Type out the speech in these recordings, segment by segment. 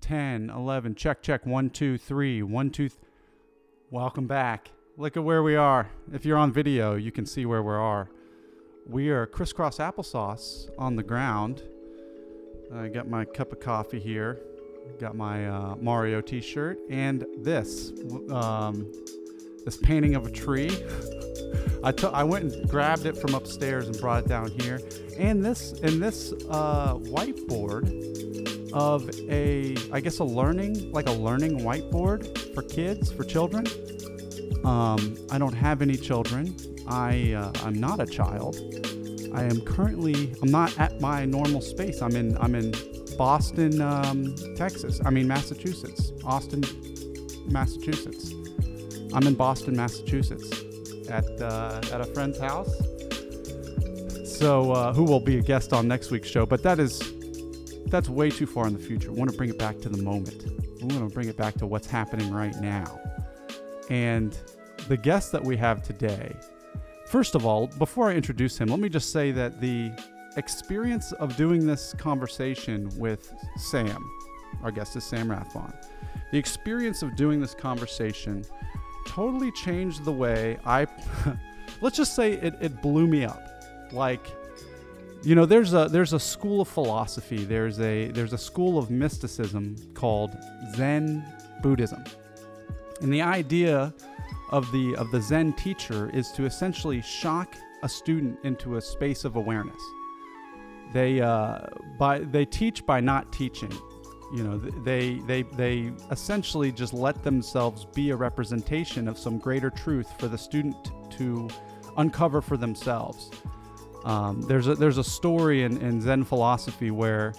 10, 11. Check, check. One, two, three. One, two. Welcome back. Look at where we are. If you're on video, you can see where we are. We are crisscross applesauce on the ground. I got my cup of coffee here. Got my uh, Mario T-shirt and this, um, this painting of a tree. I I went and grabbed it from upstairs and brought it down here, and this, and this uh, whiteboard of a, I guess a learning, like a learning whiteboard for kids, for children. Um, I don't have any children. I, uh, I'm not a child. I am currently, I'm not at my normal space. I'm in, I'm in Boston, um, Texas. I mean Massachusetts, Austin, Massachusetts. I'm in Boston, Massachusetts, at uh, at a friend's house. So, uh, who will be a guest on next week's show? But that is that's way too far in the future. We want to bring it back to the moment. We want to bring it back to what's happening right now. And the guest that we have today, first of all, before I introduce him, let me just say that the experience of doing this conversation with Sam, our guest is Sam Rathbon, the experience of doing this conversation totally changed the way I, let's just say it, it blew me up. Like, you know, there's a there's a school of philosophy. There's a there's a school of mysticism called Zen Buddhism, and the idea of the of the Zen teacher is to essentially shock a student into a space of awareness. They uh, by they teach by not teaching. You know, they they they essentially just let themselves be a representation of some greater truth for the student to uncover for themselves. Um, there's a there's a story in, in Zen philosophy where,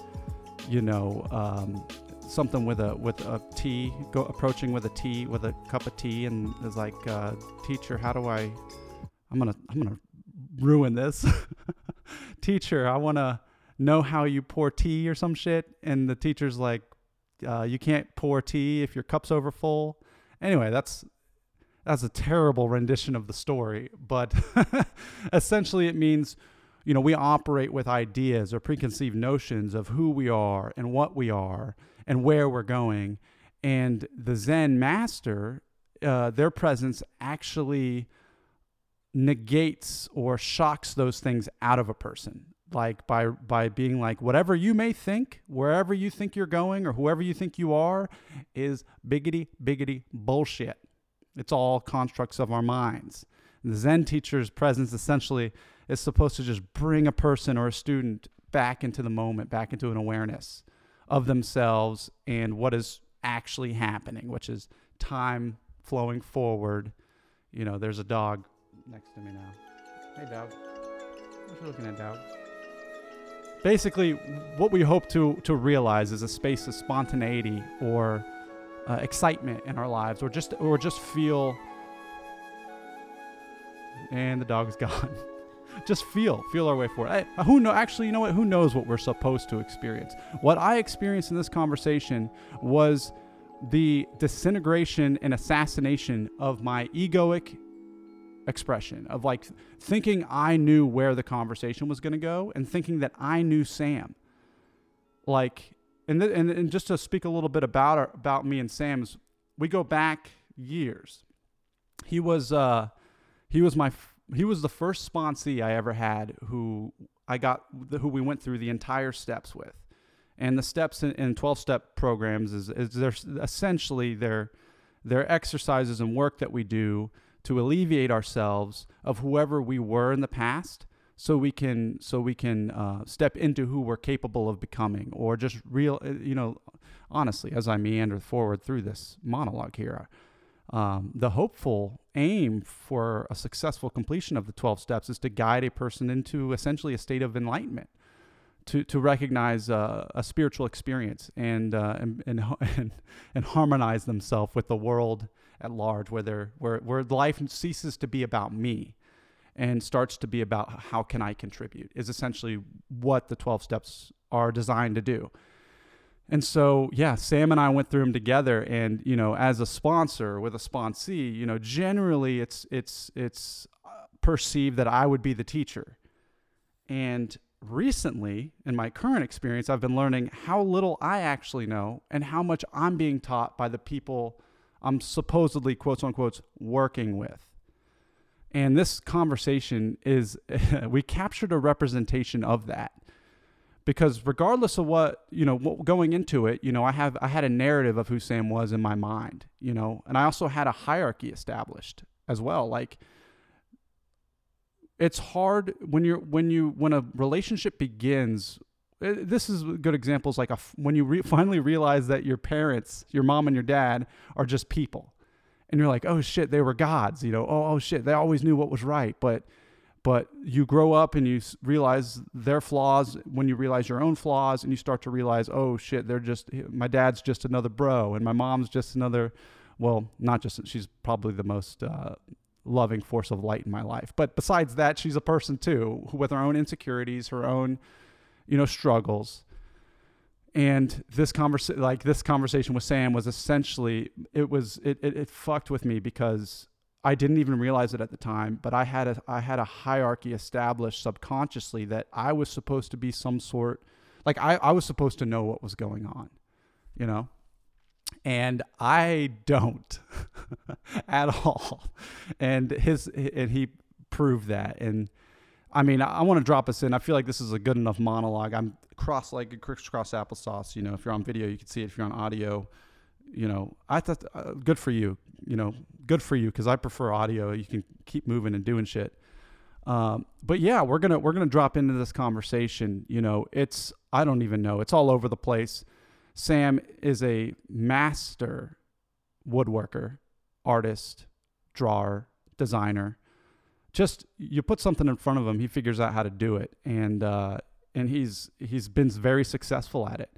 you know, um, something with a with a tea, go approaching with a tea with a cup of tea, and is like, uh, teacher, how do I? I'm gonna I'm gonna ruin this. teacher, I want to know how you pour tea or some shit, and the teacher's like, uh, you can't pour tea if your cup's over full. Anyway, that's that's a terrible rendition of the story, but essentially it means, you know, we operate with ideas or preconceived notions of who we are and what we are and where we're going. And the Zen master, uh, their presence actually negates or shocks those things out of a person like by by being like whatever you may think wherever you think you're going or whoever you think you are is biggity biggity bullshit it's all constructs of our minds. And the Zen teacher's presence essentially is supposed to just bring a person or a student back into the moment, back into an awareness of themselves and what is actually happening, which is time flowing forward. You know, there's a dog next to me now. Hey, dog. What you looking at, dog? Basically, what we hope to, to realize is a space of spontaneity or uh, excitement in our lives, or just or just feel. And the dog is gone. just feel, feel our way forward. I, who know? Actually, you know what? Who knows what we're supposed to experience? What I experienced in this conversation was the disintegration and assassination of my egoic expression of like thinking I knew where the conversation was going to go and thinking that I knew Sam. Like and, th- and and just to speak a little bit about our, about me and Sam's, we go back years. He was uh, he was my f- he was the first sponsee I ever had who I got who we went through the entire steps with, and the steps in, twelve step programs is is they're essentially they're they're exercises and work that we do to alleviate ourselves of whoever we were in the past so we can so we can uh, step into who we're capable of becoming or just real uh, you know honestly as i meander forward through this monologue here um, the hopeful aim for a successful completion of the 12 steps is to guide a person into essentially a state of enlightenment to, to recognize uh, a spiritual experience and, uh, and, and, and, harmonize themselves with the world at large where, where, where life ceases to be about me and starts to be about how can I contribute is essentially what the 12 steps are designed to do. And so, yeah, Sam and I went through them together and, you know, as a sponsor with a sponsee, you know, generally it's it's it's uh, perceived that I would be the teacher. And recently, in my current experience, I've been learning how little I actually know and how much I'm being taught by the people I'm supposedly, quotes unquote, working with. And this conversation is, we captured a representation of that. Because regardless of what, you know, going into it, you know, I have, I had a narrative of who Sam was in my mind, you know, and I also had a hierarchy established as well. Like, it's hard when you're, when you, when a relationship begins eh, this is good examples like a, when you re- finally realize that your parents your mom and your dad are just people and you're like, oh shit, they were gods, you know, oh, oh shit, they always knew what was right. But but you grow up and you realize their flaws when you realize your own flaws and you start to realize, oh shit, they're just my dad's just another bro and my mom's just another, well, not just she's probably the most uh, loving force of light in my life. But besides that, she's a person too with her own insecurities, her own, you know, struggles and this conversation like this conversation with sam was essentially it was it, it, it fucked with me because i didn't even realize it at the time but i had a i had a hierarchy established subconsciously that i was supposed to be some sort like i, I was supposed to know what was going on you know? And i don't at all. And his and he proved that. And I mean, I, I want to drop us in. I feel like this is a good enough monologue. I'm cross-legged, crisscross applesauce. You know, if you're on video, you can see it. If you're on audio, you know, I thought uh, good for you. You know, good for you because I prefer audio. You can keep moving and doing shit. Um, but yeah, we're gonna we're gonna drop into this conversation. You know, it's I don't even know. It's all over the place. Sam is a master woodworker, artist, drawer, designer just you put something in front of him, he figures out how to do it, and uh, and he's he's been very successful at it.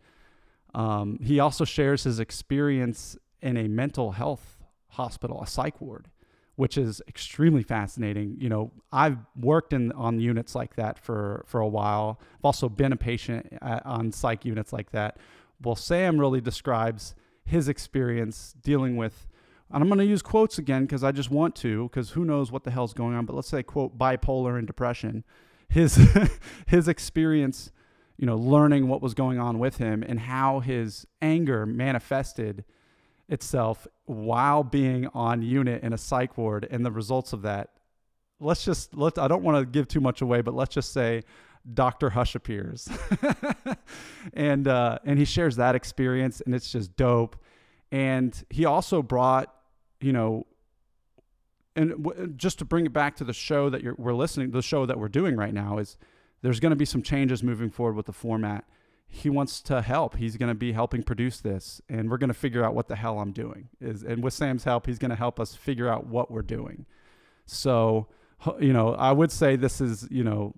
Um, he also shares his experience in a mental health hospital, a psych ward, which is extremely fascinating. You know, I've worked in on units like that for for a while. I've also been a patient at, on psych units like that. Well, Sam really describes his experience dealing with and I'm going to use quotes again because I just want to, because who knows what the hell's going on. But let's say, quote, bipolar and depression. His, his experience, you know, learning what was going on with him and how his anger manifested itself while being on unit in a psych ward and the results of that. Let's just, let I don't want to give too much away, but let's just say Dr. Hush appears. and, uh, and he shares that experience and it's just dope. And he also brought you know, and w- just to bring it back to the show that you're, we're listening, the show that we're doing right now is there's going to be some changes moving forward with the format. He wants to help. He's going to be helping produce this, and we're going to figure out what the hell I'm doing. Is and with Sam's help, he's going to help us figure out what we're doing. So, you know, I would say this is, you know,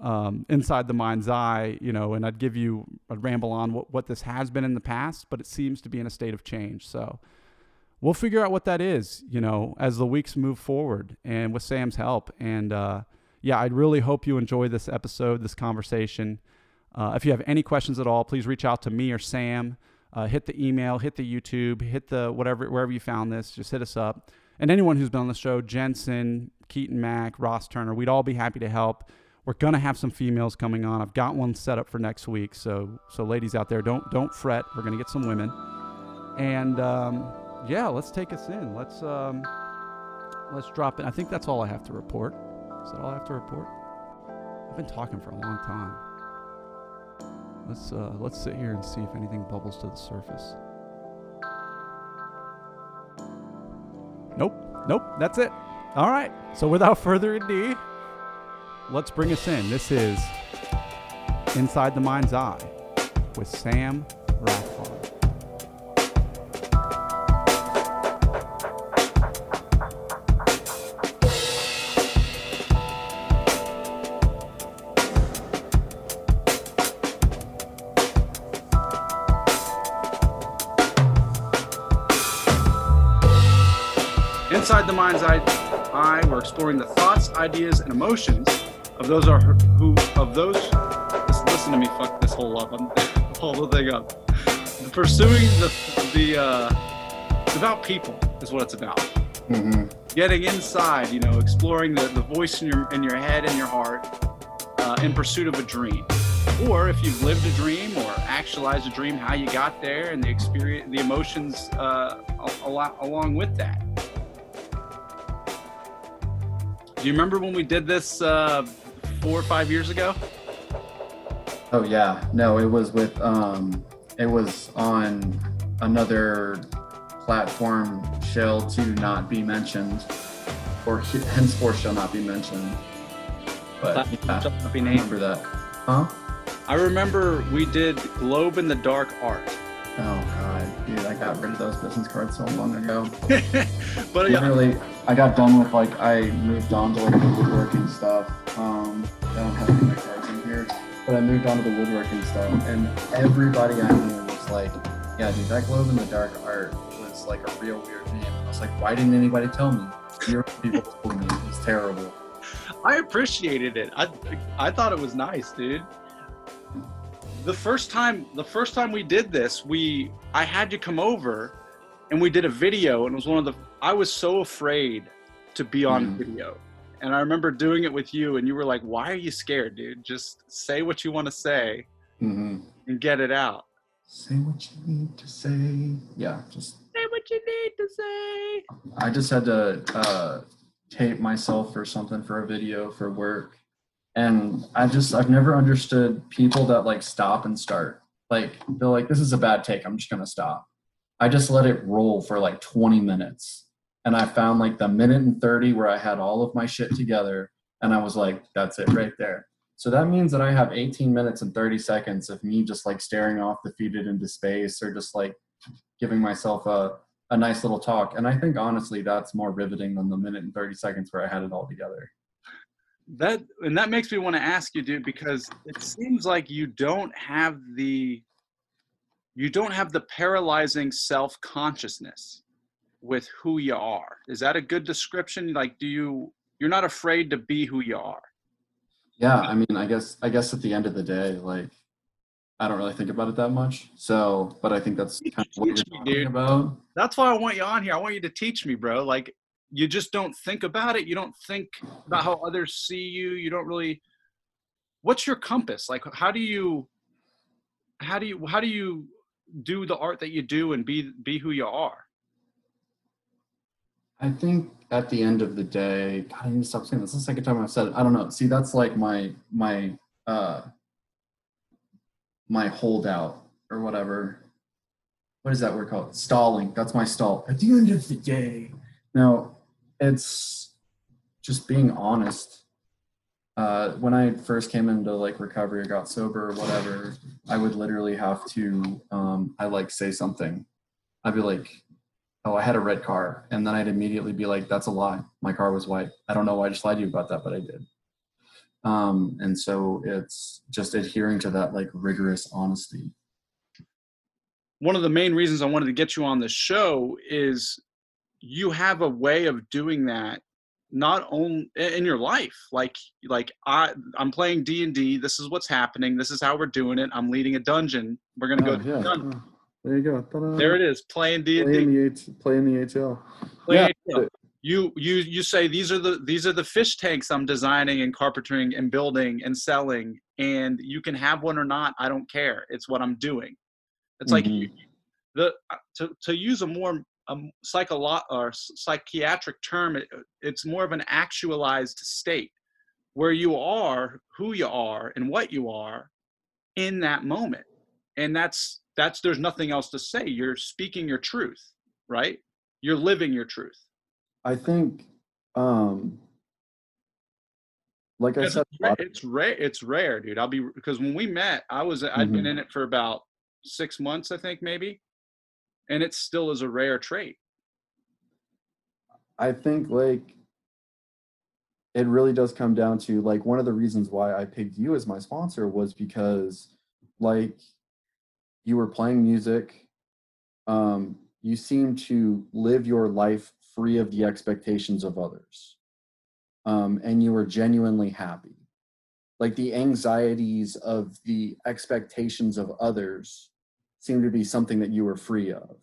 um, inside the mind's eye, you know, and I'd give you, a ramble on what, what this has been in the past, but it seems to be in a state of change. So, we'll figure out what that is, you know, as the weeks move forward and with Sam's help. And uh, yeah, I really hope you enjoy this episode, this conversation. Uh, if you have any questions at all, please reach out to me or Sam. Uh, hit the email, hit the YouTube, hit the whatever, wherever you found this, just hit us up. And anyone who's been on the show, Jensen, Keaton Mack, Ross Turner, we'd all be happy to help. We're gonna have some females coming on. I've got one set up for next week, so so ladies out there, don't don't fret. We're gonna get some women, and um, yeah, let's take us in. Let's um, let's drop in. I think that's all I have to report. Is that all I have to report? I've been talking for a long time. Let's uh, let's sit here and see if anything bubbles to the surface. Nope, nope, that's it. All right. So without further ado, let's bring us in. This is Inside the Mind's Eye with Sam Rathfarm. Exploring the thoughts, ideas, and emotions of those are who of those. Listen, listen to me. Fuck this whole up. I'm the whole thing up. Pursuing the the. Uh, it's about people. Is what it's about. Mm-hmm. Getting inside, you know, exploring the, the voice in your in your head and your heart, uh, in pursuit of a dream, or if you've lived a dream or actualized a dream, how you got there and the experience, the emotions uh, a, a lot along with that. Do you remember when we did this uh, four or five years ago? Oh yeah, no, it was with um, it was on another platform, shall to not be mentioned, or henceforth shall not be mentioned. But yeah, shall not be named. remember that, huh? I remember we did Globe in the Dark art. Oh god, dude, I got rid of those business cards so long ago. but literally, yeah. I got done with like I moved on to like the woodworking stuff. Um, I don't have any of my cards in here, but I moved on to the woodworking stuff, and everybody I knew was like, "Yeah, dude, that globe in the dark art was like a real weird name." I was like, "Why didn't anybody tell me?" Zero people told me it was terrible. I appreciated it. I I thought it was nice, dude the first time the first time we did this we i had you come over and we did a video and it was one of the i was so afraid to be on mm. video. And i remember doing it with you and you were like why are you scared dude? Just say what you want to say mm-hmm. and get it out. Say what you need to say. Yeah just say what you need to say. I just had to uh tape myself or something for a video for work and i just i've never understood people that like stop and start. Like they're like this is a bad take. I'm just gonna stop. I just let it roll for like 20 minutes. And i found like the minute and 30 where i had all of my shit together and i was like that's it right there. So that means that i have 18 minutes and 30 seconds of me just like staring off defeated into space or just like giving myself a, a nice little talk. And i think honestly that's more riveting than the minute and 30 seconds where i had it all together that and that makes me want to ask you dude because it seems like you don't have the you don't have the paralyzing self-consciousness with who you are. Is that a good description? Like do you you're not afraid to be who you are? Yeah i mean i guess i guess at the end of the day like i don't really think about it that much. So but i think that's kind of what you're talking dude. about. That's why i want you on here. I want you to teach me bro. Like you just don't think about it. You don't think about how others see you. You don't really what's your compass? Like how do you how do you how do you do the art that you do and be be who you are? I think at the end of the day god i need to stop saying this. the second time i've said it. I don't know. See that's like my my uh my holdout or whatever. What is that word called? Stalling. That's my stall. At the end of the day. Now it's just being honest. Uh, when I first came into like recovery or got sober or whatever, I would literally have to, um, I like say something. I'd be like, oh, I had a red car. And then I'd immediately be like, that's a lie. My car was white. I don't know why I just lied to you about that, but I did. Um, and so it's just adhering to that like rigorous honesty. One of the main reasons I wanted to get you on the show is you have a way of doing that not only in your life like like i i'm playing d&d this is what's happening this is how we're doing it i'm leading a dungeon we're gonna oh, go yeah. Oh, there you go Ta-da. there it is playing d&d playing the, H, playing the hl playing yeah. HL. you you you say these are the these are the fish tanks i'm designing and carpentering and building and selling and you can have one or not i don't care it's what i'm doing it's mm-hmm. like you, the uh, to, to use a more a psycholo- or psychiatric term. It, it's more of an actualized state where you are who you are and what you are in that moment. And that's that's there's nothing else to say. You're speaking your truth, right? You're living your truth. I think um like I said, it's rare. It's rare, dude. I'll be because when we met, I was I'd mm-hmm. been in it for about six months, I think, maybe and it still is a rare trait. I think like it really does come down to like one of the reasons why i picked you as my sponsor was because like you were playing music um you seem to live your life free of the expectations of others um and you were genuinely happy. Like the anxieties of the expectations of others seemed to be something that you were free of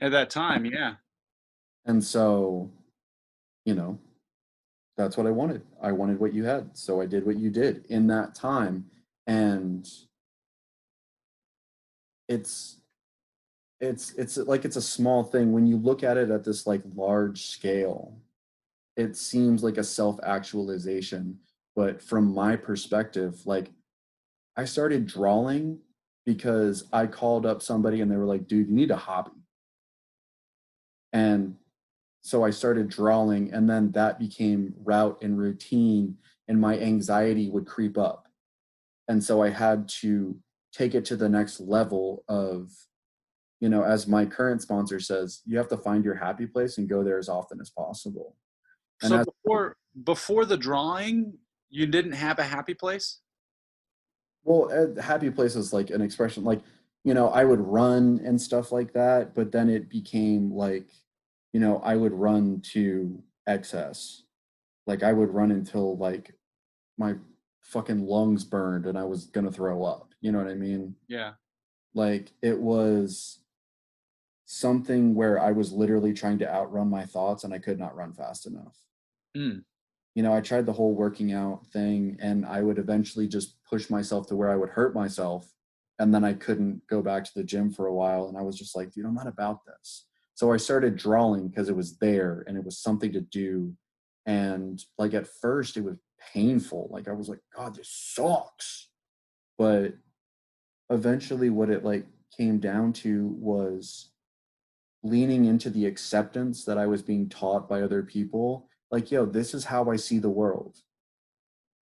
at that time yeah and so you know that's what I wanted. I wanted what you had. So I did what you did in that time. And it's it's it's like it's a small thing when you look at it at this like large scale it seems like a self-actualization but from my perspective like i started drawing because i called up somebody and they were like dude you need a hobby. And so i started drawing and then that became route and routine and my anxiety would creep up. And so i had to take it to the next level of you know as my current sponsor says you have to find your happy place and go there as often as possible. And so as- before before the drawing, you didn't have a happy place. Well uh, happy place is like an expression like you know i would run and stuff like that but then it became like you know i would run to excess like i would run until like my fucking lungs burned and i was gonna throw up you know what i mean Yeah. like it was something where I was literally trying to outrun my thoughts and I could not run fast enough. Mm. You know, I tried the whole working out thing and I would eventually just push myself to where I would hurt myself and then I couldn't go back to the gym for a while and I was just like, dude, I'm not about this. So I started drawing because it was there and it was something to do and like at first it was painful. Like I was like, god, this sucks. But eventually what it like came down to was leaning into the acceptance that I was being taught by other people. Like, yo, this is how I see the world.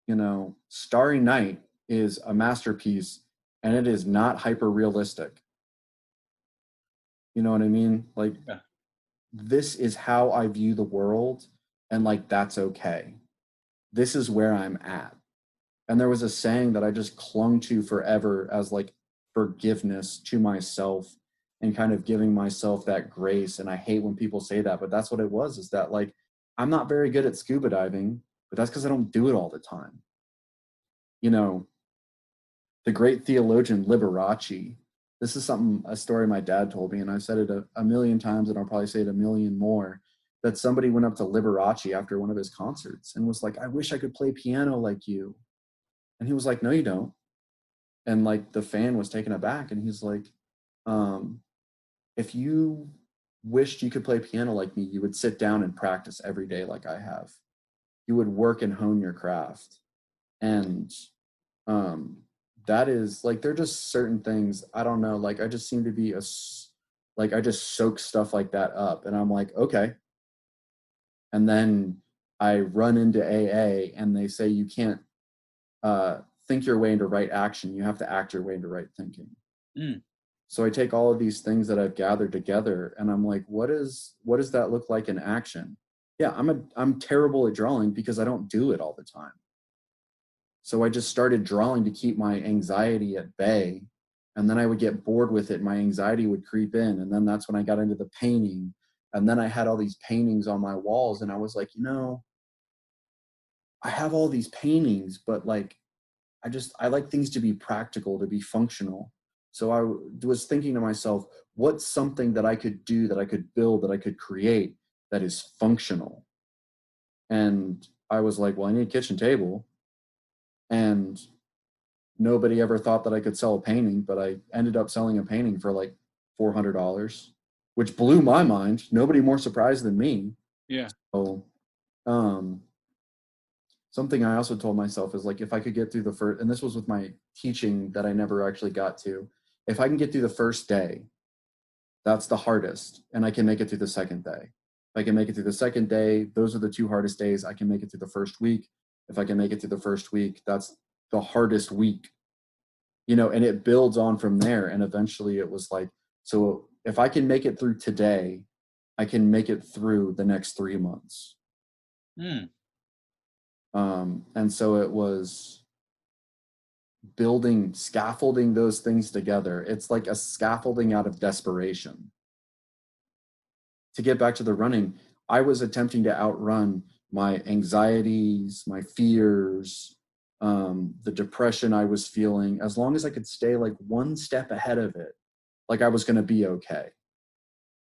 You know, Starry Night is a masterpiece and it is not hyper realistic. You know what I mean? Like, Yeah. this is how I view the world, and like, that's okay. This is where I'm at. And there was a saying that I just clung to forever as like forgiveness to myself and kind of giving myself that grace. And I hate when people say that, but that's what it was is that like, I'm not very good at scuba diving, but that's because I don't do it all the time. You know, the great theologian Liberace, this is something, a story my dad told me, and I've said it a, a million times, and I'll probably say it a million more. That somebody went up to Liberace after one of his concerts and was like, I wish I could play piano like you. And he was like, No, you don't. And like the fan was taken aback, and he's like, um, If you wished you could play piano like me, you would sit down and practice every day like I have. You would work and hone your craft. And um, that is like, there are just certain things, I don't know, like I just seem to be a like I just soak stuff like that up. And I'm like, okay. And then I run into AA and they say you can't uh, think your way into right action. You have to act your way into right thinking. Mm. So I take all of these things that I've gathered together and I'm like, what is what does that look like in action? Yeah, I'm a I'm terrible at drawing because I don't do it all the time. So I just started drawing to keep my anxiety at bay. And then I would get bored with it. My anxiety would creep in. And then that's when I got into the painting. And then I had all these paintings on my walls. And I was like, you know, I have all these paintings, but like, I just, I like things to be practical, to be functional. So I was thinking to myself, what's something that I could do, that I could build, that I could create that is functional? And I was like, well, I need a kitchen table. And nobody ever thought that I could sell a painting, but I ended up selling a painting for like $400, which blew my mind. Nobody more surprised than me. Yeah. So, um, something I also told myself is like, if I could get through the first, and this was with my teaching that I never actually got to, if I can get through the first day, that's the hardest, and I can make it through the second day. If I can make it through the second day, those are the two hardest days. I can make it through the first week. If I can make it through the first week, that's the hardest week. You know, and it builds on from there. And eventually it was like, so if I can make it through today, I can make it through the next three months. Mm. Um, and so it was building, scaffolding those things together. It's like a scaffolding out of desperation. To get back to the running, I was attempting to outrun my anxieties, my fears, um, the depression I was feeling. As long as I could stay like one step ahead of it, like I was going to be okay.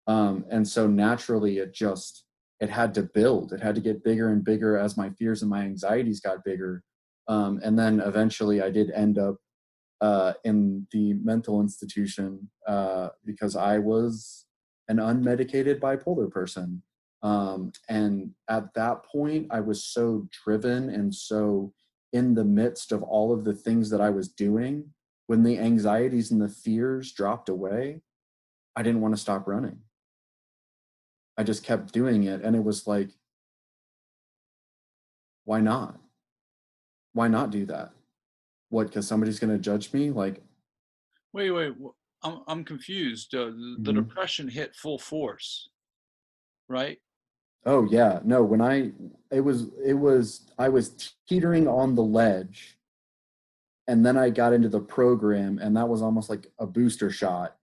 Um, and so naturally, it just it had to build it had to get bigger and bigger as my fears and my anxieties got bigger um, and then eventually i did end up uh, in the mental institution uh, because i was an unmedicated bipolar person um, and at that point i was so driven and so in the midst of all of the things that i was doing when the anxieties and the fears dropped away i didn't want to stop running I just kept doing it. And it was like, why not? Why not do that? What, because somebody's going to judge me? Like, Wait, wait. I'm I'm confused. Uh, the, Mhm. depression hit full force, right? Oh, yeah, no, when I, it was, it was, I was teetering on the ledge. And then I got into the program, and that was almost like a booster shot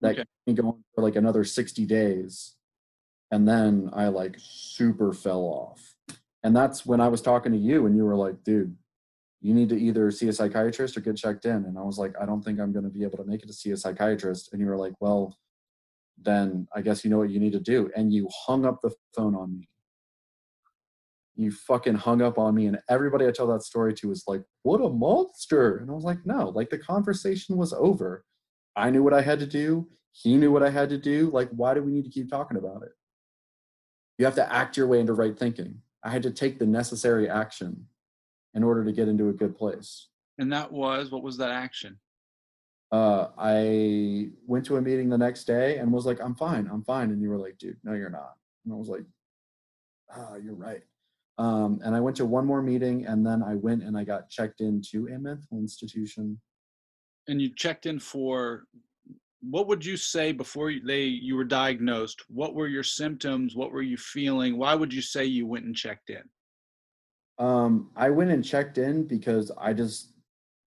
that Okay. kept me going for like another 60 days. And then I like super fell off. And that's when I was talking to you, and you were like, dude, you need to either see a psychiatrist or get checked in. And I was like, I don't think I'm going to be able to make it to see a psychiatrist. And you were like, well, then I guess you know what you need to do. And you hung up the phone on me. You fucking hung up on me. And everybody I tell that story to is like, what a monster. And I was like, no, like the conversation was over. I knew what I had to do. He knew what I had to do. Like, why do we need to keep talking about it? You have to act your way into right thinking. I had to take the necessary action in order to get into a good place. And that was what was that action? Uh, I went to a meeting the next day and was like, I'm fine, I'm fine. And you were like, dude, no, you're not. And I was like, ah, you're right. Um, and I went to one more meeting and then I went and I got checked into a mental institution. And you checked in for what would you say before you- they you were diagnosed? What were your symptoms? What were you feeling? Why would you say you went and checked in? Um, I went and checked in because I just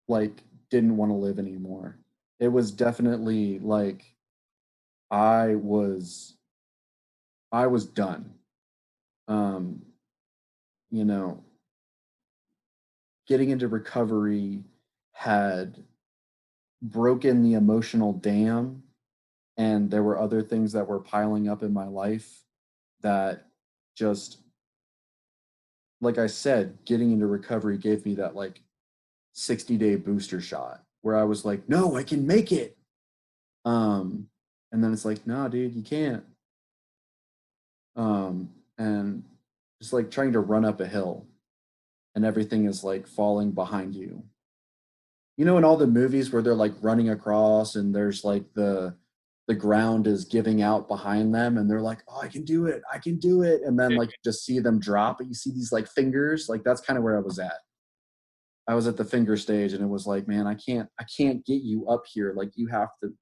like didn't want to live anymore. It was definitely like I was I was done. Um, you know, getting into recovery had broken the emotional dam and there were other things that were piling up in my life that just like I said, getting into recovery gave me that like 60 day booster shot where I was like, no, I can make it. Um, and then it's like, no, dude, you can't. Um, and just like trying to run up a hill and everything is like falling behind you. You know, in all the movies where they're like running across and there's like the the ground is giving out behind them and they're like, oh, I can do it, I can do it. And then like you just see them drop, but you see these like fingers, like that's kind of where I was at. I was at the finger stage and it was like, man, I can't, I can't get you up here. Like you have to,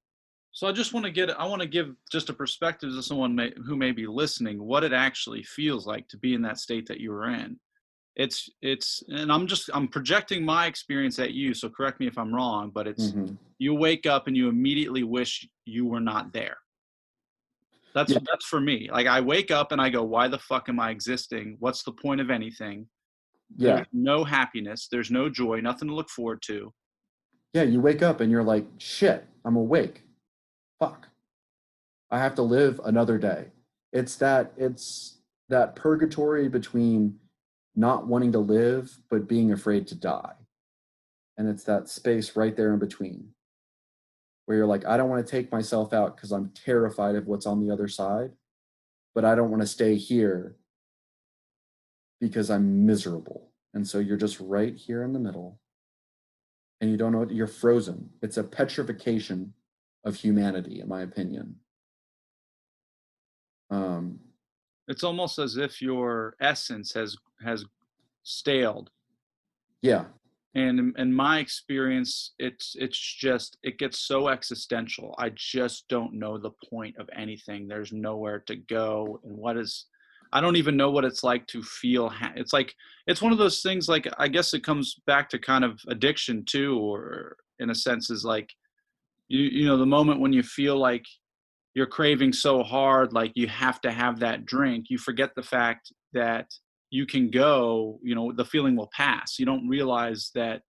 So I just want to get I want to give just a perspective to someone may, who may be listening what it actually feels like to be in that state that you were in. It's it's and I'm just I'm projecting my experience at you, so correct me if I'm wrong, but it's Mhm. you wake up and you immediately wish you were not there. That's Yeah. that's for me. Like I wake up and I go, why the fuck am I existing? What's the point of anything? Yeah. There's no happiness, there's no joy, nothing to look forward to. Yeah. You wake up and you're like, shit, I'm awake. Fuck. I have to live another day. It's that, it's that purgatory between not wanting to live, but being afraid to die. And it's that space right there in between where you're like, I don't want to take myself out because I'm terrified of what's on the other side, but I don't want to stay here because I'm miserable. And so you're just right here in the middle and you don't know what you're frozen. It's a petrification of humanity, in my opinion. Um, It's almost as if your essence has has staled yeah, and in, in my experience it's it's just it gets so existential i just don't know the point of anything there's nowhere to go and what is i don't even know what it's like to feel ha- it's like it's one of those things like i guess it comes back to kind of addiction too or in a sense is like you you know the moment when you feel like you're craving so hard like you have to have that drink you forget the fact that you can go you know the feeling will pass you don't realize that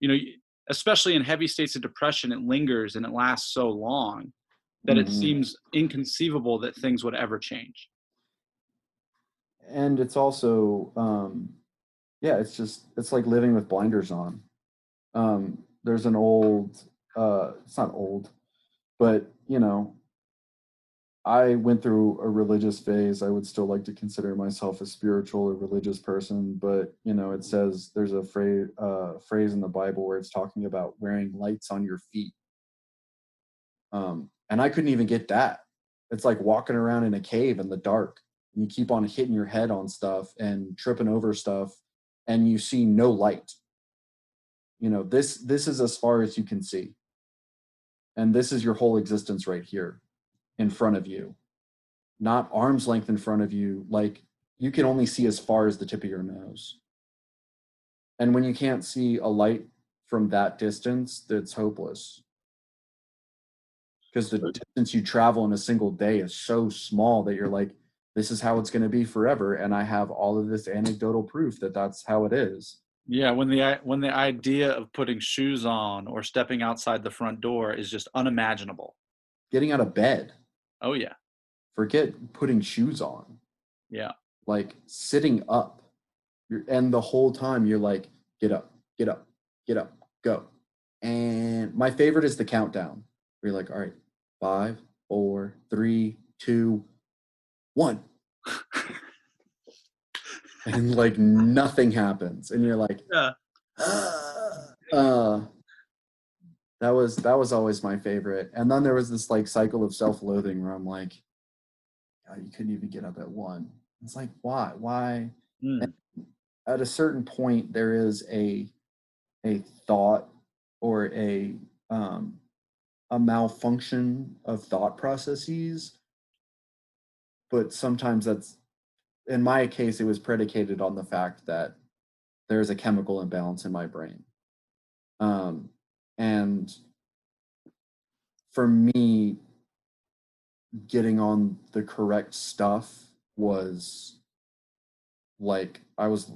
you know especially in heavy states of depression it lingers and it lasts so long that it Mhm. seems inconceivable that things would ever change and it's also um yeah it's just it's like living with blinders on. Um there's an old uh it's not old but you know i went through a religious phase. I would still like to consider myself a spiritual or religious person but you know it says there's a phrase uh phrase in the bible where it's talking about wearing lights on your feet. Um and i couldn't even get that. It's like walking around in a cave in the dark you keep on hitting your head on stuff and tripping over stuff and you see no light. You know this this is as far as you can see. And this is your whole existence right here in front of you. Not arm's length in front of you like you can only see as far as the tip of your nose. And when you can't see a light from that distance that's hopeless. Because the distance you travel in a single day is so small that you're like this is how it's going to be forever and i have all of this anecdotal proof that that's how it is. Yeah, when the when the idea of putting shoes on or stepping outside the front door is just unimaginable. getting out of bed. Oh yeah, forget putting shoes on. Yeah. like sitting up. You're, and the whole time you're like get up get up get up go. And my favorite is the countdown. Where you're like all right five four three two one. And like nothing happens. And you're like Yeah. uh that was that was always my favorite. And then there was this like cycle of self-loathing where i'm like God, you couldn't even get up at one. It's like why? Why? Mm. at a certain point there is a a thought or a um a malfunction of thought processes but sometimes that's in my case it was predicated on the fact that there's a chemical imbalance in my brain. Um and for me getting on the correct stuff was like I was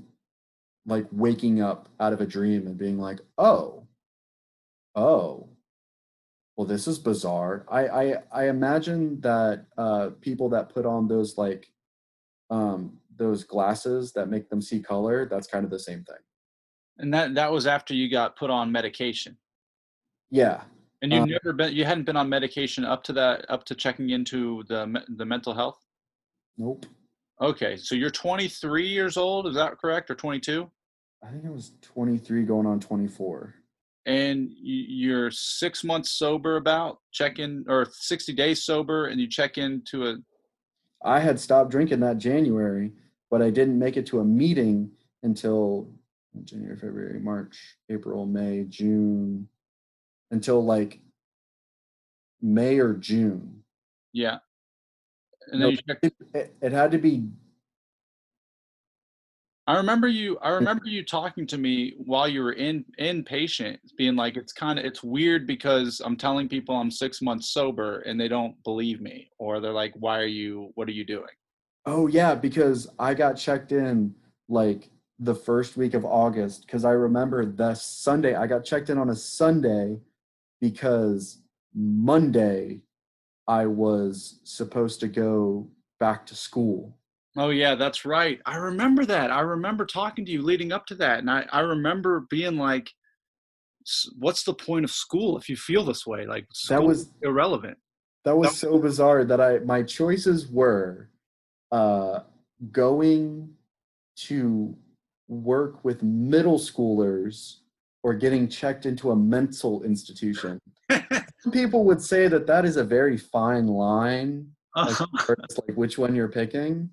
like waking up out of a dream and being like, oh, oh, well, this is bizarre. I I, I imagine that uh, people that put on those like um, those glasses that make them see color, that's kind of the same thing. And that that was after you got put on medication. Yeah, And you Um, never been you hadn't been on medication up to that up to checking into the the mental health. nope. Okay, so you're 23 years old, is that correct, or 22? I think I was 23 going on 24. And you- you're six months sober, about check in, or 60 days sober, and you check into a I had stopped drinking that January, but I didn't make it to a meeting until January, February, March, April, May, June, until like May or June. yeah. And No, you check, it, it had to be I remember you. I remember you talking to me while you were in inpatient, being like, "It's kind of it's weird because I'm telling people I'm six months sober and they don't believe me, or they're like, why are you? What are you doing?" Oh yeah, because I got checked in like the first week of August because I remember the Sunday I got checked in on a Sunday because Monday I was supposed to go back to school. Oh yeah, that's right. I remember that. I remember talking to you leading up to that, and I I remember being like, "What's the point of school if you feel this way? Like That was irrelevant." that was That- so bizarre that I my choices were uh going to work with middle schoolers or getting checked into a mental institution. Some people would say that that is a very fine line as like which one you're picking.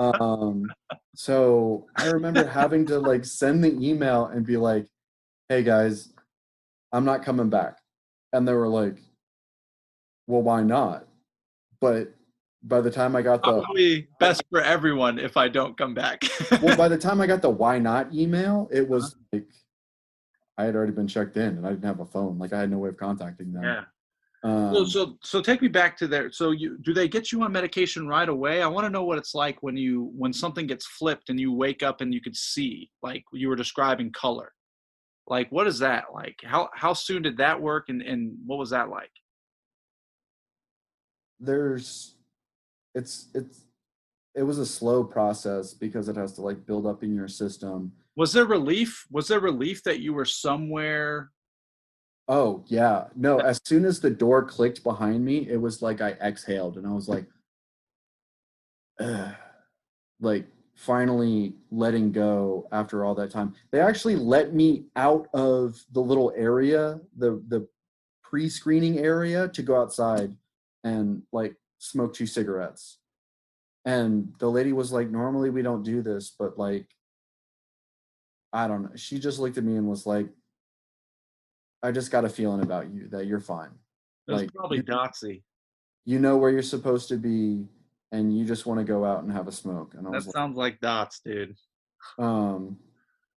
Um, so I remember having to like send the email and be like, "Hey guys, I'm not coming back," and they were like, "Well, why not?" But by the time I got the Probably best for everyone if I don't come back. well, by the time I got the "why not" email, it was like I had already been checked in and I didn't have a phone. Like I had no way of contacting them. yeah. Um, So, so, so take me back to there. So, you do they get you on medication right away? I want to know what it's like when you when something gets flipped and you wake up and you could see, like you were describing color. Like, what is that like? How how soon did that work, and and what was that like? there's it's it's it was a slow process because it has to like build up in your system. Was there relief? Was there relief that you were somewhere? Oh yeah, no. As soon as the door clicked behind me, it was like I exhaled, and I was like, Ugh. like finally letting go after all that time. They actually let me out of the little area, the the pre-screening area, to go outside and like smoke two cigarettes. And the lady was like, "Normally we don't do this, but like." I don't know. She just looked at me and was like, I just got a feeling about you that you're fine. Was Like, probably Dotsy. You know where you're supposed to be, and you just want to go out and have a smoke. And I That was like, sounds like Dots, dude. um,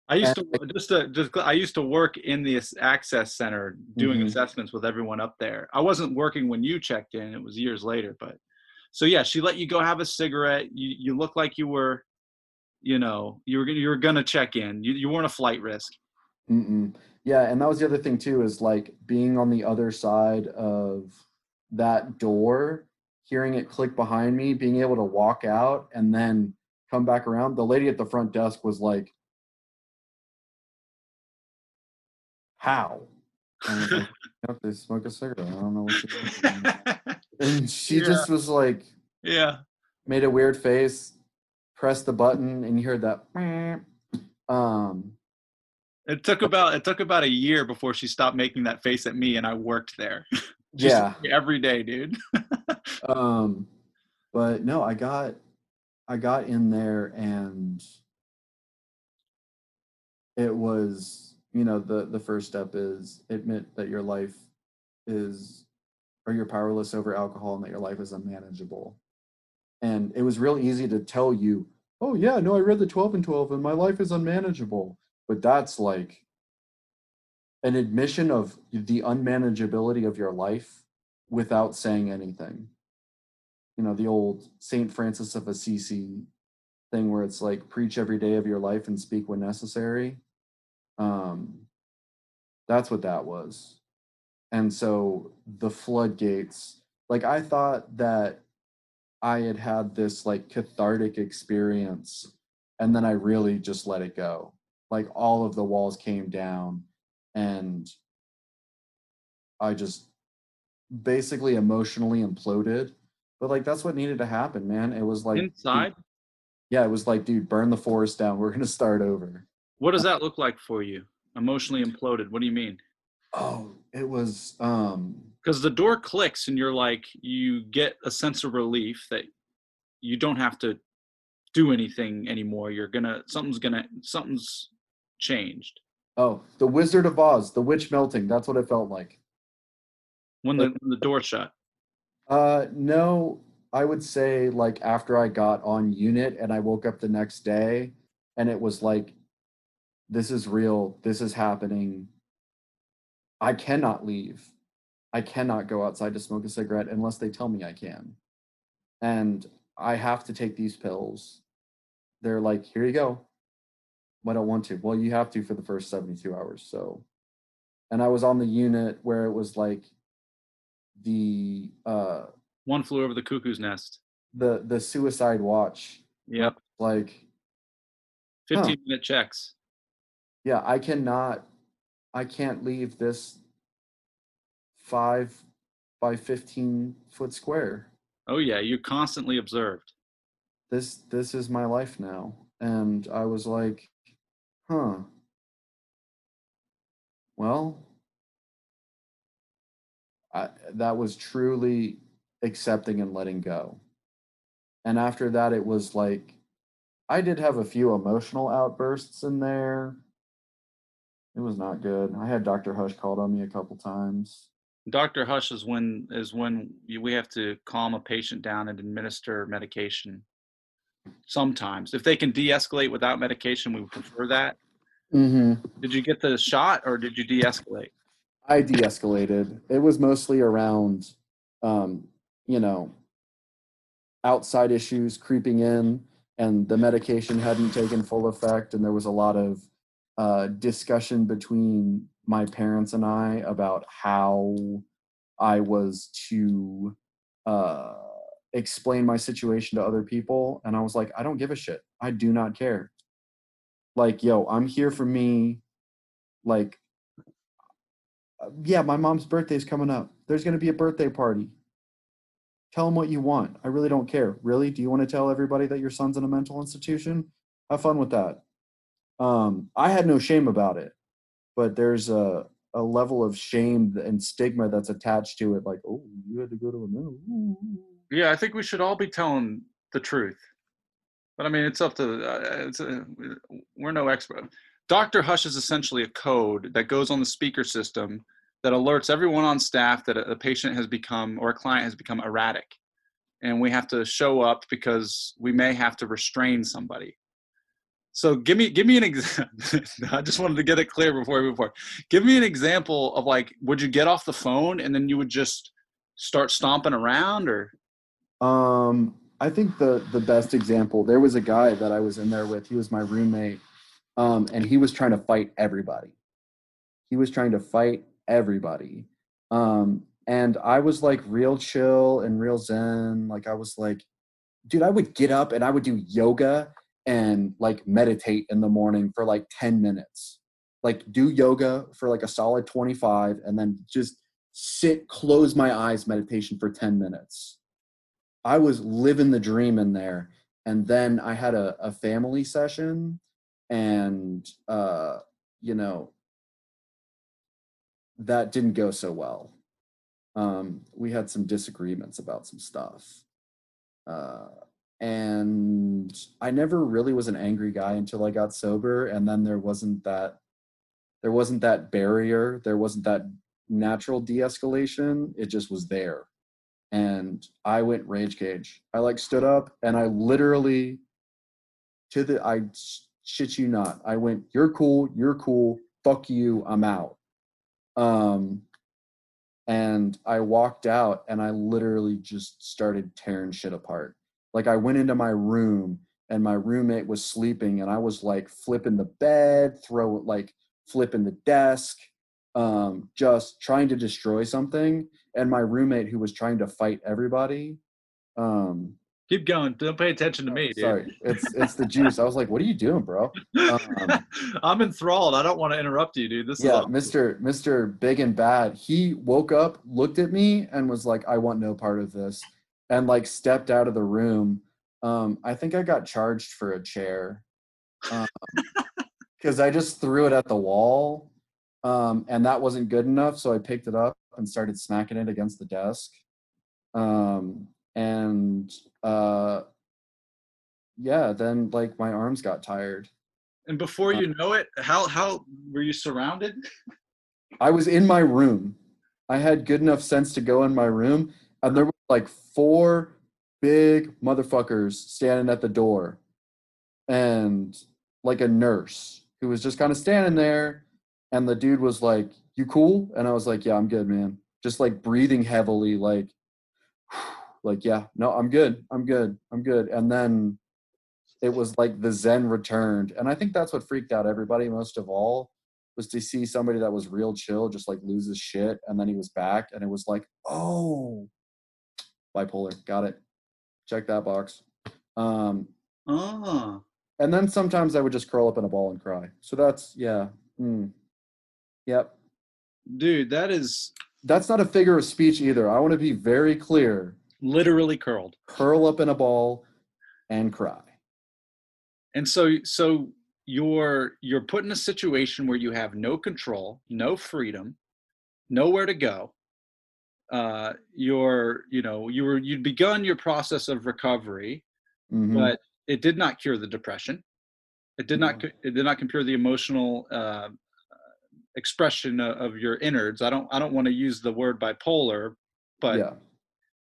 I used to just to just I used to work in the access center doing Mhm. assessments with everyone up there. I wasn't working when you checked in; it was years later. But so yeah, she let you go have a cigarette. You you look like you were, you know, you were gonna- you were gonna check in. You you weren't a flight risk. Mm-mm. Yeah, and that was the other thing too is like being on the other side of that door, hearing it click behind me, being able to walk out and then come back around. The lady at the front desk was like, "How?" And like, "Yep, they smoke a cigarette. I don't know what." To do." And she Yeah. just was like, yeah, made a weird face, pressed the button, and you heard that. Um, it took about it took about a year before she stopped making that face at me, and I worked there. Yeah. every day, dude. um but no i got i got in there and it was you know the the first step is admit that your life is or you're powerless over alcohol and that your life is unmanageable and it was real easy to tell you oh yeah no i read the 12 and 12 and my life is unmanageable but that's like an admission of the unmanageability of your life without saying anything. You know the old saint francis of assisi thing where it's like preach every day of your life and speak when necessary um that's what that was. And so the floodgates like i thought that i had had this like cathartic experience and then i really just let it go like all of the walls came down and i just basically emotionally imploded but like that's what needed to happen man it was like dude- Inside, yeah it was like dude burn the forest down we're gonna start over what does that look like for you? Emotionally imploded. What do you mean? oh it was um because the door clicks and you're like you get a sense of relief that you don't have to do anything anymore you're gonna something's gonna something's changed. Oh the wizard of oz the witch melting that's what it felt like. When the when the door shut. Uh no i would say like after i got on unit and i woke up the next day and it was like this is real this is happening. I cannot leave. I cannot go outside to smoke a cigarette unless they tell me i can. And i have to take these pills. They're like here you go i don't want to. Well you have to for the first 72 hours so. And i was on the unit where it was like the uh one flew over the cuckoo's nest. the the suicide watch. Yep. Like 15 minute checks. Yeah i cannot i can't leave this five by 15 foot square. Oh yeah you're constantly observed. This this is my life now. And i was like huh. Well I, that was truly accepting and letting go. And after that it was like i did have a few emotional outbursts in there. It was not good. I had dr hush called on me a couple times. Dr hush is when is when we have to calm a patient down and administer medication sometimes if they can de-escalate without medication we prefer that mm-hmm. did you get the shot or did you de-escalate I de-escalated. It was mostly around, um, you know, outside issues creeping in, and the medication hadn't taken full effect, and there was a lot of uh, discussion between my parents and I about how I was to uh, explain my situation to other people and I was like, I don't give a shit. I do not care. Like, yo, I'm here for me. Like, uh, yeah, my mom's birthday's coming up. There's going to be a birthday party. Tell them what you want. I really don't care. Really? Do you want to tell everybody that your son's in a mental institution? Have fun with that. Um, I had no shame about it, but there's a, a level of shame and stigma that's attached to it. Like, oh, you had to go to a mental. Ooh." Yeah, I think we should all be telling the truth. But I mean, it's up to uh, it's uh we're no expert. Doctor Hush is essentially a code that goes on the speaker system that alerts everyone on staff that a, a patient has become or a client has become erratic, and we have to show up because we may have to restrain somebody. So give me give me an example. I just wanted to get it clear before we move. Give me an example of like, would you get off the phone and then you would just start stomping around, or Um, I think the the best example. There was a guy that I was in there with. He was my roommate, um, and he was trying to fight everybody. He was trying to fight everybody, um, and I was like real chill and real zen. Like I was like, dude, I would get up and I would do yoga and like meditate in the morning for like ten minutes. Like do yoga for like a solid twenty five, and then just sit, close my eyes, meditation for ten minutes. I was living the dream in there. And then I had a, a family session and uh, you know, that didn't go so well. Um, we had some disagreements about some stuff. Uh, and I never really was an angry guy until I got sober. And then there wasn't that there wasn't that barrier, there wasn't that natural de-escalation. It just was there and I went rage cage. I like stood up and I literally to the I shit you not. I went, "You're cool, you're cool. Fuck you, I'm out." Um and I walked out and I literally just started tearing shit apart. Like I went into my room and my roommate was sleeping and I was like flipping the bed, throw like flipping the desk, um, just trying to destroy something. And my roommate, who was trying to fight everybody, um, keep going. Don't pay attention to me, dude. sorry, it's it's the juice. I was like, "What are you doing, bro?" Um, I'm enthralled. I don't want to interrupt you, dude. This is yeah. Mr. Mr. Big and Bad. He woke up, looked at me, and was like, "I want no part of this," and like stepped out of the room. Um, I think I got charged for a chair because I just threw it at the wall, um, and that wasn't good enough. So I picked it up and started smacking it against the desk, um, and uh, yeah, then like my arms got tired. And before Uh, you know it, how how were you surrounded? I was in my room. I had good enough sense to go in my room, and there were like four big motherfuckers standing at the door, and like a nurse who was just kind of standing there. And the dude was like, "You cool?" And I was like, "Yeah, I'm good, man." Just like breathing heavily, like, like, yeah, no, I'm good, I'm good, I'm good. And then it was like the Zen returned, and I think that's what freaked out everybody most of all was to see somebody that was real chill just like lose his shit and then he was back and it was like oh bipolar got it check that box um Oh, and then sometimes i would just curl up in a ball and cry so that's yeah mm. yep dude, that is that's not a figure of speech either i want to be very clear literally curled. curl up in a ball and cry And so so you're you're put in a situation where you have no control, no freedom, nowhere to go. Uh, you're you know you were you'd begun your process of recovery, Mhm. but it did not cure the depression. It did not it did not cure the emotional uh, expression of, of your innards. I don't I don't want to use the word bipolar, but yeah.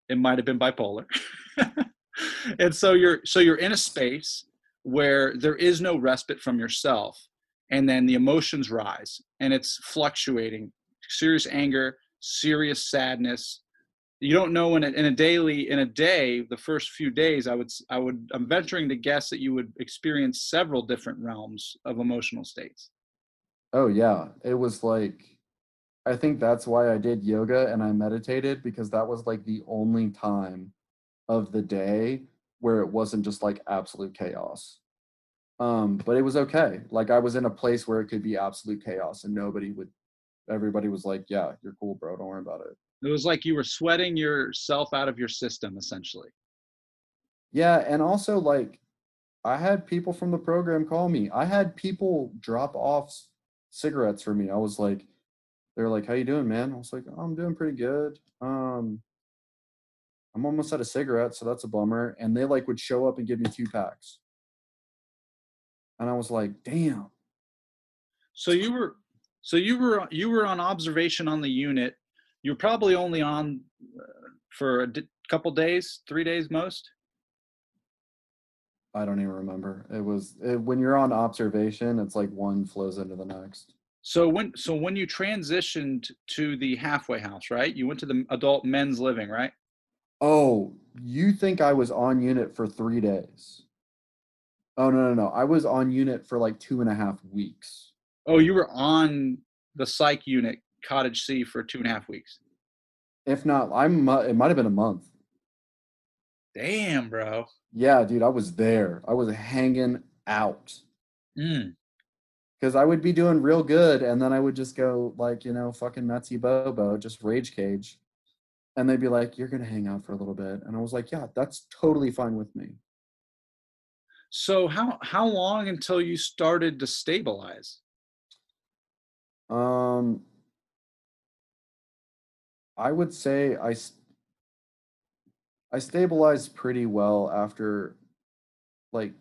it might have been bipolar. And so you're so you're in a space where there is no respite from yourself and then the emotions rise and it's fluctuating. Serious anger serious sadness. You don't know in a, in a daily in a day the first few days i would i would i'm venturing to guess that you would experience several different realms of emotional states Oh yeah, it was like I think that's why I did yoga and I meditated because that was like the only time of the day where it wasn't just like absolute chaos. Um, but it was okay. Like I was in a place where it could be absolute chaos and nobody would everybody was like, Yeah, you're cool, bro. Don't worry about it. It was like you were sweating yourself out of your system, essentially. Yeah, and also like I had people from the program call me. I had people drop off cigarettes for me. I was like, they're like, "How you doing, man?" I was like, "I'm doing pretty good." Um, I'm almost out of cigarettes, so that's a bummer. And they like would show up and give me two packs, and I was like, "Damn." So you were, so you were, you were on observation on the unit. You were probably only on uh, for a couple days, three days most. I don't even remember. It was it, when you're on observation, it's like one flows into the next. So when, so when you transitioned to the halfway house, right? You went to the adult men's living, right? Oh, you think I was on unit for three days? Oh no no no! I was on unit for like two and a half weeks. Oh, you were on the psych unit, Cottage C, for two and a half weeks. If not, I'm. It might have been a month. Damn, bro. Yeah, dude, I was there. I was hanging out Mm. because I would be doing real good, and then I would just go like, you know, fucking nutsy bobo, just rage cage, and they'd be like, "You're gonna hang out for a little bit," and I was like, "Yeah, that's totally fine with me." So how how long until you started to stabilize? Um, I would say I I stabilized pretty well after like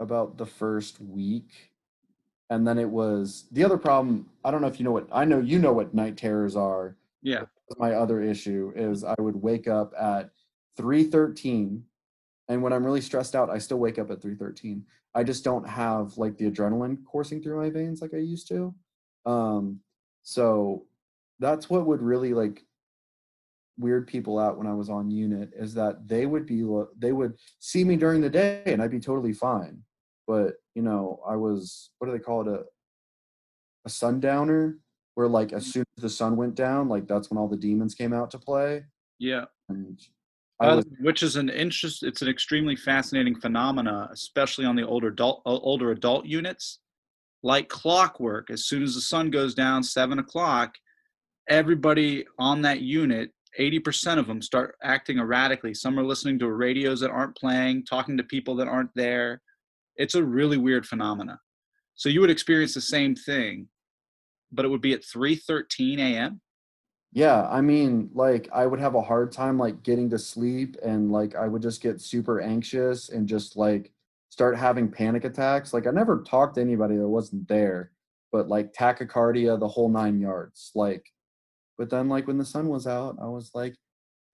about the first week. And then it was the other problem. I don't know if you know what I know you know what night terrors are. Yeah. My other issue is I would wake up at 3:13 and when I'm really stressed out, I still wake up at 3:13. I just don't have like the adrenaline coursing through my veins like I used to. Um so that's what would really like weird people out when I was on unit is that they would be they would see me during the day and I'd be totally fine. But you know, I was what do they call it a a sundowner where like as soon as the sun went down, like that's when all the demons came out to play. Yeah. And Uh, was which is an interest it's an extremely fascinating phenomena especially on the older adult uh, older adult units like clockwork as soon as the sun goes down seven o'clock everybody on that unit 80% of them start acting erratically some are listening to radios that aren't playing talking to people that aren't there it's a really weird phenomena so you would experience the same thing but it would be at 3:13 a.m. Yeah, I mean, like I would have a hard time like getting to sleep and like I would just get super anxious and just like start having panic attacks. Like I never talked to anybody that wasn't there, but like tachycardia, the whole nine yards. Like but then like when the sun was out, I was like,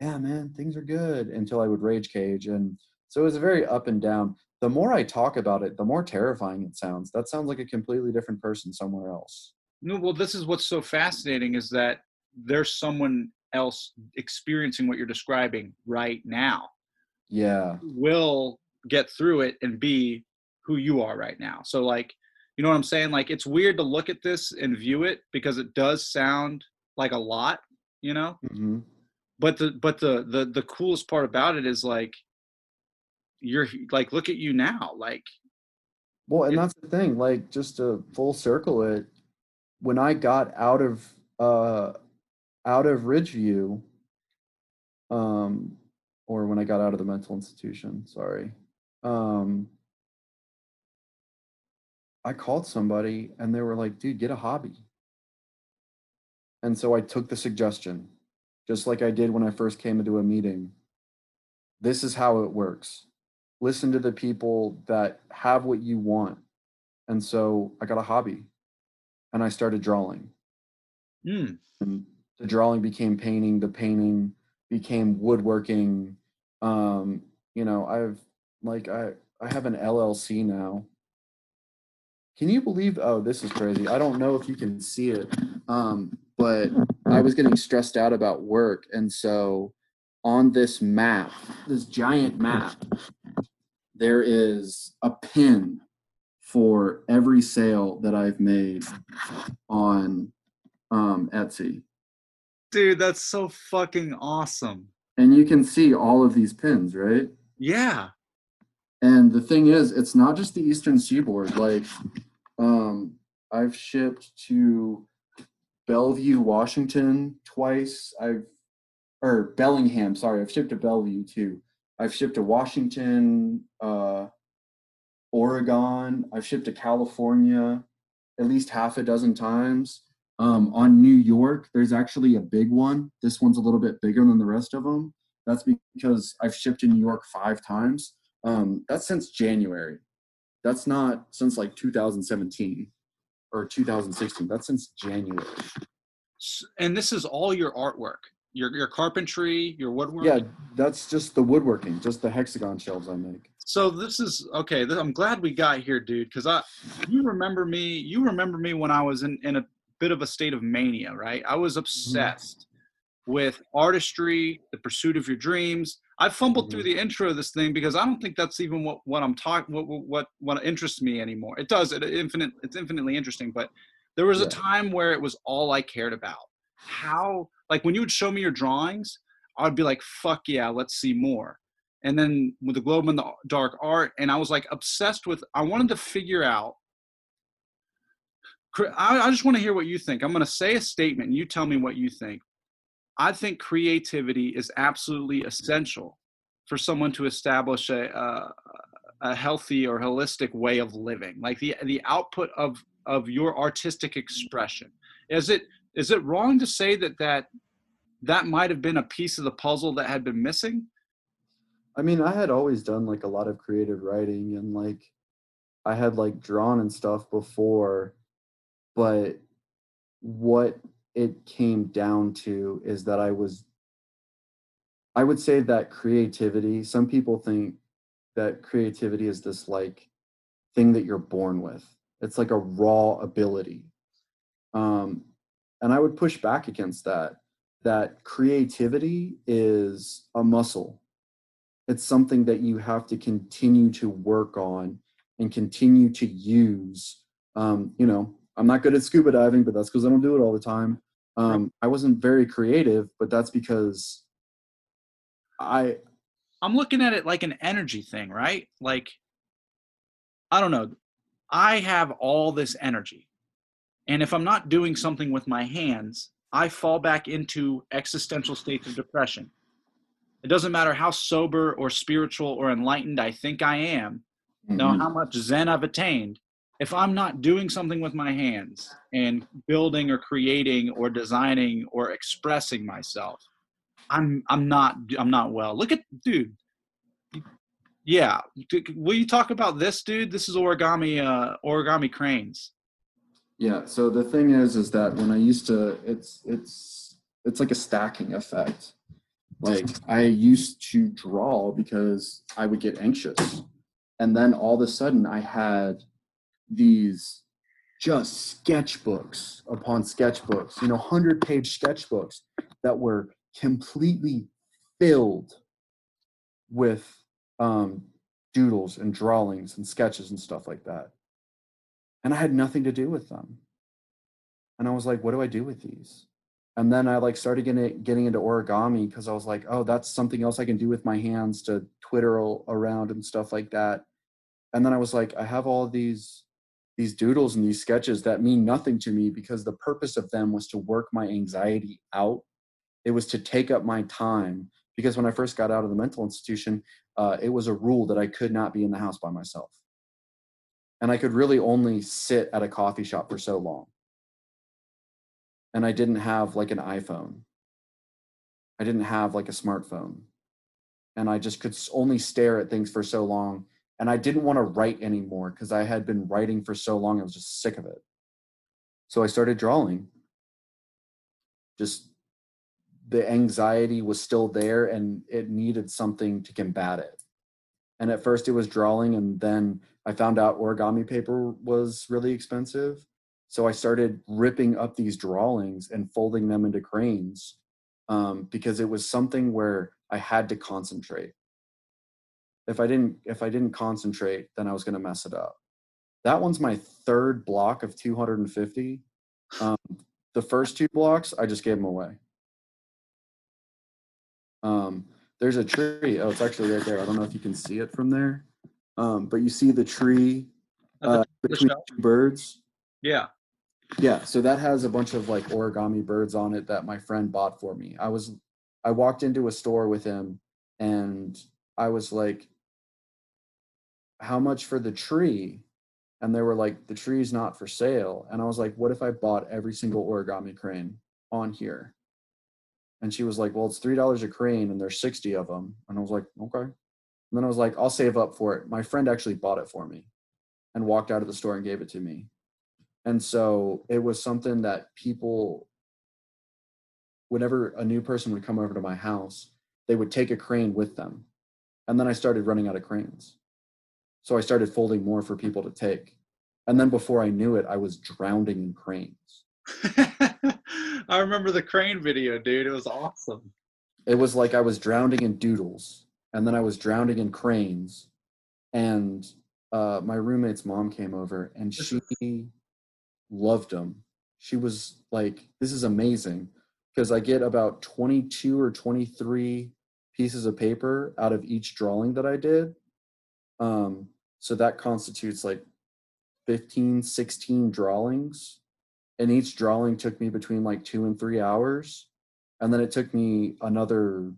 yeah, man, things are good until I would rage cage and so it was very up and down. The more I talk about it, the more terrifying it sounds. That sounds like a completely different person somewhere else. No, well, this is what's so fascinating is that there's someone else experiencing what you're describing right now. Yeah. Will get through it and be who you are right now. So, like, you know what I'm saying? Like, it's weird to look at this and view it because it does sound like a lot, you know. hmm But the but the the the coolest part about it is like you're like look at you now, like Well, and It- that's the thing. Like, just to full circle it, when I got out of uh out of Ridgeview, um, or when I got out of the mental institution, sorry, um, I called somebody and they were like, "Dude, get a hobby." And so I took the suggestion, just like I did when I first came into a meeting. This is how it works. Listen to the people that have what you want. And so I got a hobby and I started drawing. And the drawing became painting, the painting became woodworking. Um, you know, I've like I I have an LLC now. Can you believe oh this is crazy. I don't know if you can see it. Um, but I was getting stressed out about work and so on this map, this giant map, there is a pin for every sale that I've made on um, Etsy. dude, that's so fucking awesome. And you can see all of these pins, right? Yeah. And the thing is, it's not just the Eastern Seaboard. Like, um, I've shipped to Bellevue, Washington twice. I've or Bellingham, sorry, I've shipped to Bellevue too. I've shipped to Washington, uh, Oregon. I've shipped to California at least half a dozen times. Um, on New York, there's actually a big one. This one's a little bit bigger than the rest of them. That's because I've shipped to New York five times. Um, that's since January. That's not since like 2017 or 2016. That's since January. And this is all your artwork, your your carpentry, your woodwork. Yeah, that's just the woodworking, just the hexagon shelves I make. So this is okay. I'm glad we got here, dude. Because I, you remember me. You remember me when I was in in a bit of a state of mania, right? I was mm-hmm. obsessed with artistry, the pursuit of your dreams. I fumbled through Mhm. the intro of this thing because I don't think that's even what what I'm talking what what what interests me anymore. It does. It infinite. It's infinitely interesting, but there was a time where it was all I cared about. How like when you would show me your drawings, I'd be like, "Fuck yeah, let's see more." and then with the globe and the dark art and i was like obsessed with i wanted to figure out i, I just want to hear what you think i'm going to say a statement and you tell me what you think i think creativity is absolutely essential for someone to establish a, a, a healthy or holistic way of living like the the output of of your artistic expression. Is it is it wrong to say that that that might have been a piece of the puzzle that had been missing? I mean, I had always done like a lot of creative writing and like I had like drawn and stuff before, but what it came down to is that I was I would say that creativity, some people think that creativity is this like thing that you're born with. It's like a raw ability. Um and I would push back against that that creativity is a muscle it's something that you have to continue to work on and continue to use um, you know i'm not good at scuba diving but that's because i don't do it all the time um, i wasn't very creative but that's because i I'm looking at it like an energy thing, right? Like, I don't know. I have all this energy. And if I'm not doing something with my hands, I fall back into existential states of depression. It doesn't matter how sober or spiritual or enlightened I think I am, Mhm. how much Zen I've attained. If I'm not doing something with my hands and building or creating or designing or expressing myself, I'm I'm not I'm not well. Look at dude. Yeah, will you talk about this, dude? This is origami uh origami cranes. yeah so the thing is is that when i used to it's it's it's like a stacking effect like i used to draw because i would get anxious and then all of a sudden i had these just sketchbooks upon sketchbooks you know 100 page sketchbooks that were completely filled with um, doodles and drawings and sketches and stuff like that. And i had nothing to do with them. And i was like what do i do with these? And then i like started getting getting into origami because i was like oh that's something else i can do with my hands to twitter around and stuff like that. And then i was like i have all these these doodles and these sketches that mean nothing to me because the purpose of them was to work my anxiety out it was to take up my time because when i first got out of the mental institution uh, it was a rule that i could not be in the house by myself and I could really only sit at a coffee shop for so long. And I didn't have like an iPhone. I didn't have like a smartphone. And I just could only stare at things for so long. And I didn't want to write anymore because I had been writing for so long. I was just sick of it. So I started drawing. Just the anxiety was still there and it needed something to combat it. And at first it was drawing, and then I found out origami paper was really expensive. So I started ripping up these drawings and folding them into cranes um, because it was something where I had to concentrate. If I didn't, if I didn't concentrate, then I was going to mess it up. That one's my third block of 250. Um, the first two blocks, I just gave them away. Um, there's a tree. Oh, it's actually right there. I don't know if you can see it from there. Um, but you see the tree uh, between two birds. Yeah. Yeah, so that has a bunch of like origami birds on it that my friend bought for me. I was I walked into a store with him and I was like how much for the tree? And they were like the tree's not for sale. And I was like what if I bought every single origami crane on here? And she was like, "Well, it's $3 a crane and there's 60 of them." And I was like, "Okay." And then I was like, "I'll save up for it." My friend actually bought it for me and walked out of the store and gave it to me. And so it was something that people, whenever a new person would come over to my house, they would take a crane with them. And then I started running out of cranes. So I started folding more for people to take. And then before I knew it, I was drowning in cranes. I remember the crane video, dude. It was awesome. It was like I was drowning in doodles, and then I was drowning in cranes. And uh, my roommate's mom came over, and she loved them. She was like, "This is amazing," because I get about twenty-two or twenty-three pieces of paper out of each drawing that I did. Um, so that constitutes like 15, 16 drawings. And each drawing took me between like two and three hours. And then it took me another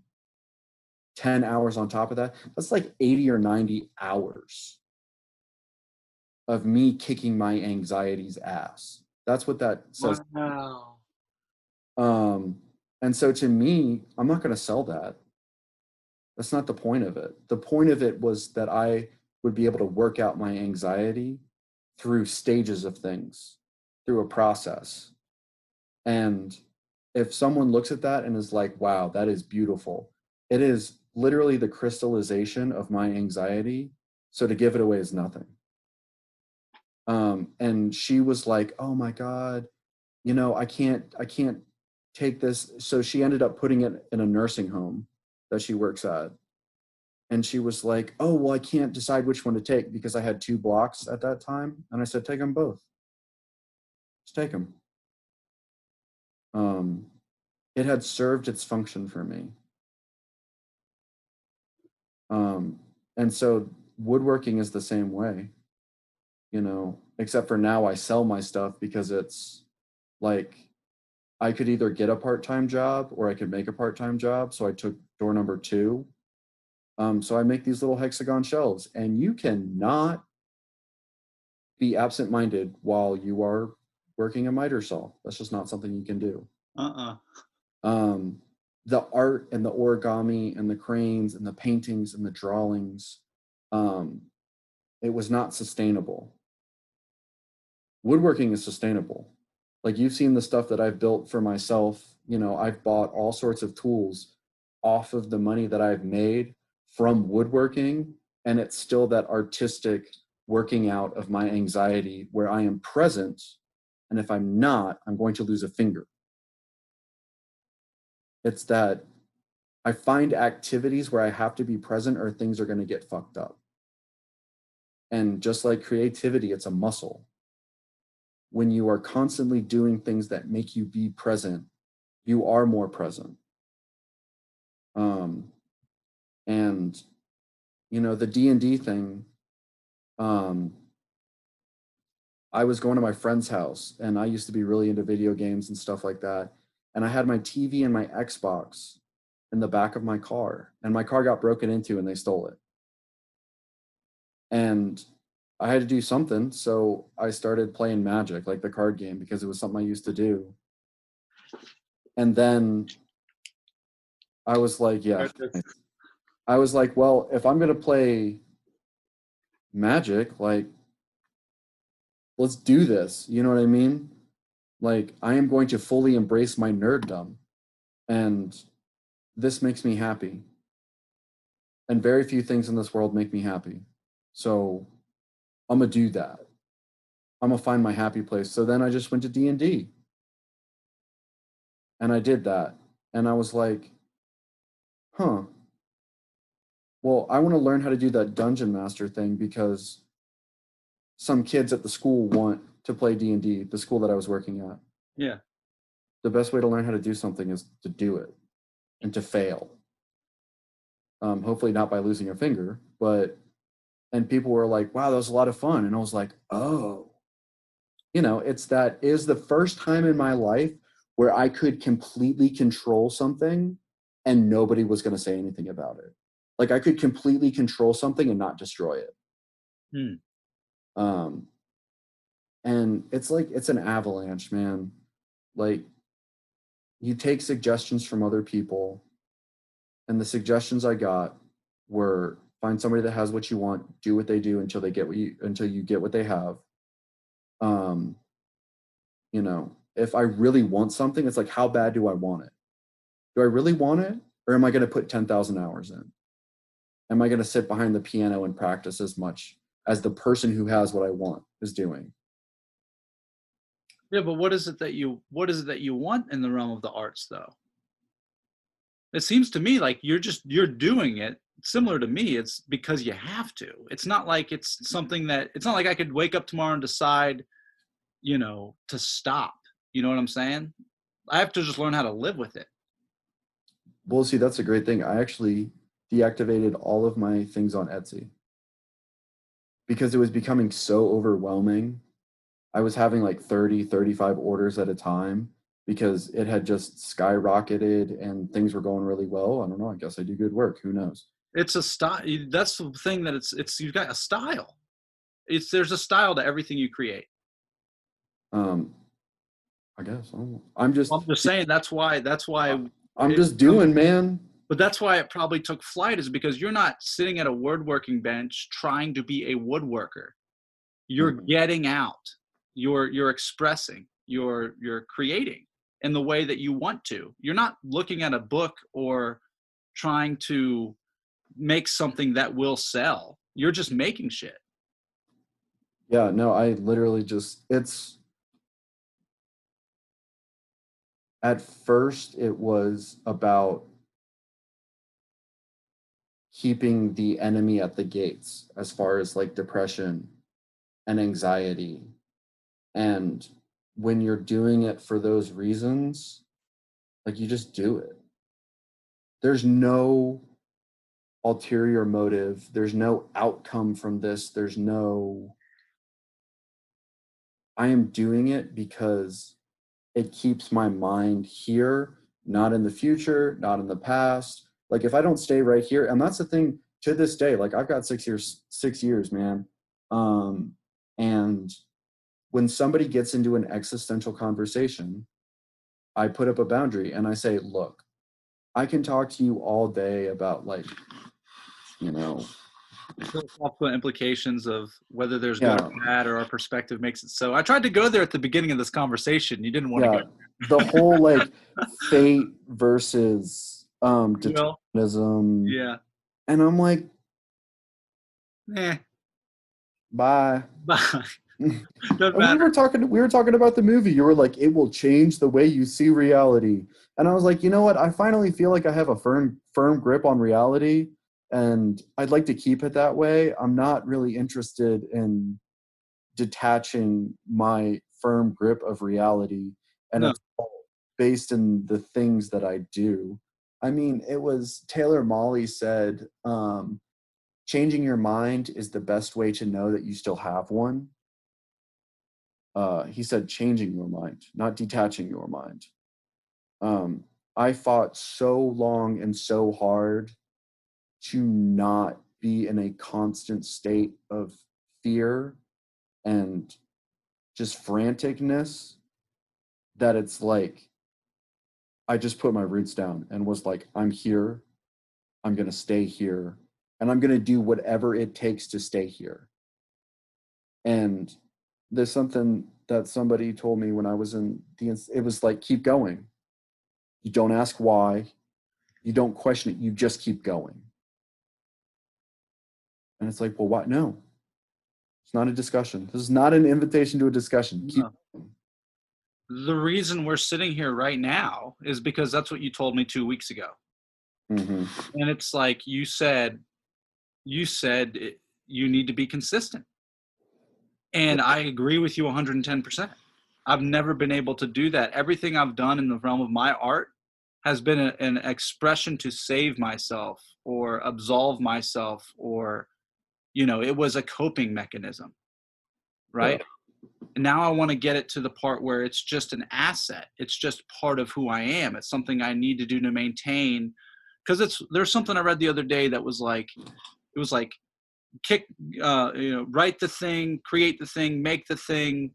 10 hours on top of that. That's like 80 or 90 hours of me kicking my anxiety's ass. That's what that says. Wow. um and so to me i'm not going to sell that. That's not the point of it. The point of it was that i would be able to work out my anxiety through stages of things through a process and if someone looks at that and is like, wow, that is beautiful, it is literally the crystallization of my anxiety. So to give it away is nothing. Um, and she was like, oh my God, you know, I can't, I can't take this. So she ended up putting it in a nursing home that she works at. And she was like, oh, well, I can't decide which one to take because I had two blocks at that time. And I said, take them both. Just take them um, it had served its function for me. Um, and so woodworking is the same way, you know, except for now I sell my stuff because it's like I could either get a part time job or I could make a part time job. So I took door number two. Um, so I make these little hexagon shelves, and you cannot be absent minded while you are working a miter saw. That's just not something you can do. Uh-uh. Um, the art and the origami and the cranes and the paintings and the drawings, um, it was not sustainable. Woodworking is sustainable. Like you've seen the stuff that I've built for myself. You know, I've bought all sorts of tools off of the money that I've made from woodworking, and it's still that artistic working out of my anxiety where I am present and if I'm not, I'm going to lose a finger. It's that I find activities where I have to be present or things are going to get fucked up. And just like creativity, it's a muscle. When you are constantly doing things that make you be present, you are more present. Um, and you know the D&D thing um, I was going to my friend's house and I used to be really into video games and stuff like that. And I had my TV and my Xbox in the back of my car, and my car got broken into and they stole it. And I had to do something. So I started playing Magic, like the card game, because it was something I used to do. And then I was like, yeah. I was like, well, if I'm going to play Magic, like, let's do this. You know what I mean? Like, I am going to fully embrace my nerddom. And this makes me happy. And very few things in this world make me happy. So I'm going to do that. I'm going to find my happy place. So then I just went to D&D. And I did that. And I was like, huh. Well, I want to learn how to do that dungeon master thing because some kids at the school want to play D&D, the school that I was working at. Yeah. The best way to learn how to do something is to do it and to fail. Um, hopefully not by losing a finger, but and people were like, "Wow, that was a lot of fun," and I was like, "Oh." You know, it's that is the first time in my life where I could completely control something and nobody was going to say anything about it. Like I could completely control something and not destroy it. Hmm. Um, and it's like it's an avalanche, man. Like you take suggestions from other people, and the suggestions I got were find somebody that has what you want, do what they do until they get what you until you get what they have. Um, you know, if I really want something, it's like how bad do I want it? Do I really want it? Or am I going to put 10,000 hours in? Am I going to sit behind the piano and practice as much as the person who has what I want is doing? Yeah, but what is it that you what is it that you want in the realm of the arts though? It seems to me like you're just you're doing it similar to me it's because you have to. It's not like it's something that it's not like I could wake up tomorrow and decide, you know, to stop. You know what I'm saying? I have to just learn how to live with it. Well, see, that's a great thing. I actually deactivated all of my things on Etsy because it was becoming so overwhelming. I was having like 30, 35 orders at a time because it had just skyrocketed and things were going really well. I don't know. I guess I do good work. Who knows? It's a style. That's the thing that it's it's you've got a style. It's there's a style to everything you create. Um, I guess I. I'm just, I'm just saying that's why that's why I'm it- just doing, man. But that's why it probably took flight, is because you're not sitting at a woodworking bench trying to be a woodworker. You're Mhm. getting out. You're you're expressing. You're you're creating in the way that you want to. You're not looking at a book or trying to make something that will sell. You're just making shit. Yeah, no, I literally just it's at first it was about keeping the enemy at the gates as far as like depression and anxiety. And when you're doing it for those reasons, like you just do it. There's no ulterior motive, there's no outcome from this, there's no I am doing it because it keeps my mind here, not in the future, not in the past. Like if I don't stay right here, and that's the thing to this day, like I've got six years, six years, man. Um, and when somebody gets into an existential conversation, I put up a boundary and I say, look, I can talk to you all day about like, you know, philosophical implications of whether there's good or Yeah. bad or our perspective makes it so. I tried to go there at the beginning of this conversation. You didn't want yeah, to go. the whole like fate versus um Well, yeah. And I'm like, Eh. bye. Bye. We were talking we were talking about the movie. You were like, it will change the way you see reality. And I was like, you know what? I finally feel like I have a firm firm grip on reality and I'd like to keep it that way. I'm not really interested in detaching my firm grip of reality and No. it's all based in the things that I do. I mean, it was Taylor Mali said, um, changing your mind is the best way to know that you still have one uh, he said changing your mind, not detaching your mind. Um, I fought so long and so hard to not be in a constant state of fear and just franticness that it's like I just put my roots down and was like, I'm here, I'm going to stay here, and I'm going to do whatever it takes to stay here. And there's something that somebody told me when I was in the it was like keep going. You don't ask why, you don't question it, you just keep going. And it's like, well, what? No, it's not a discussion. This is not an invitation to a discussion. Keep No. The reason we're sitting here right now is because that's what you told me two weeks ago. Mhm. And it's like you said, you said it, you need to be consistent. And I agree with you 110%. I've never been able to do that. Everything I've done in the realm of my art has been a, an expression to save myself or absolve myself or you know it was a coping mechanism right now i want to get it to the part where it's just an asset. It's just part of who i am. It's something i need to do to maintain. Because it's there's something i read the other day that was like it was like kick uh you know write the thing create the thing make the thing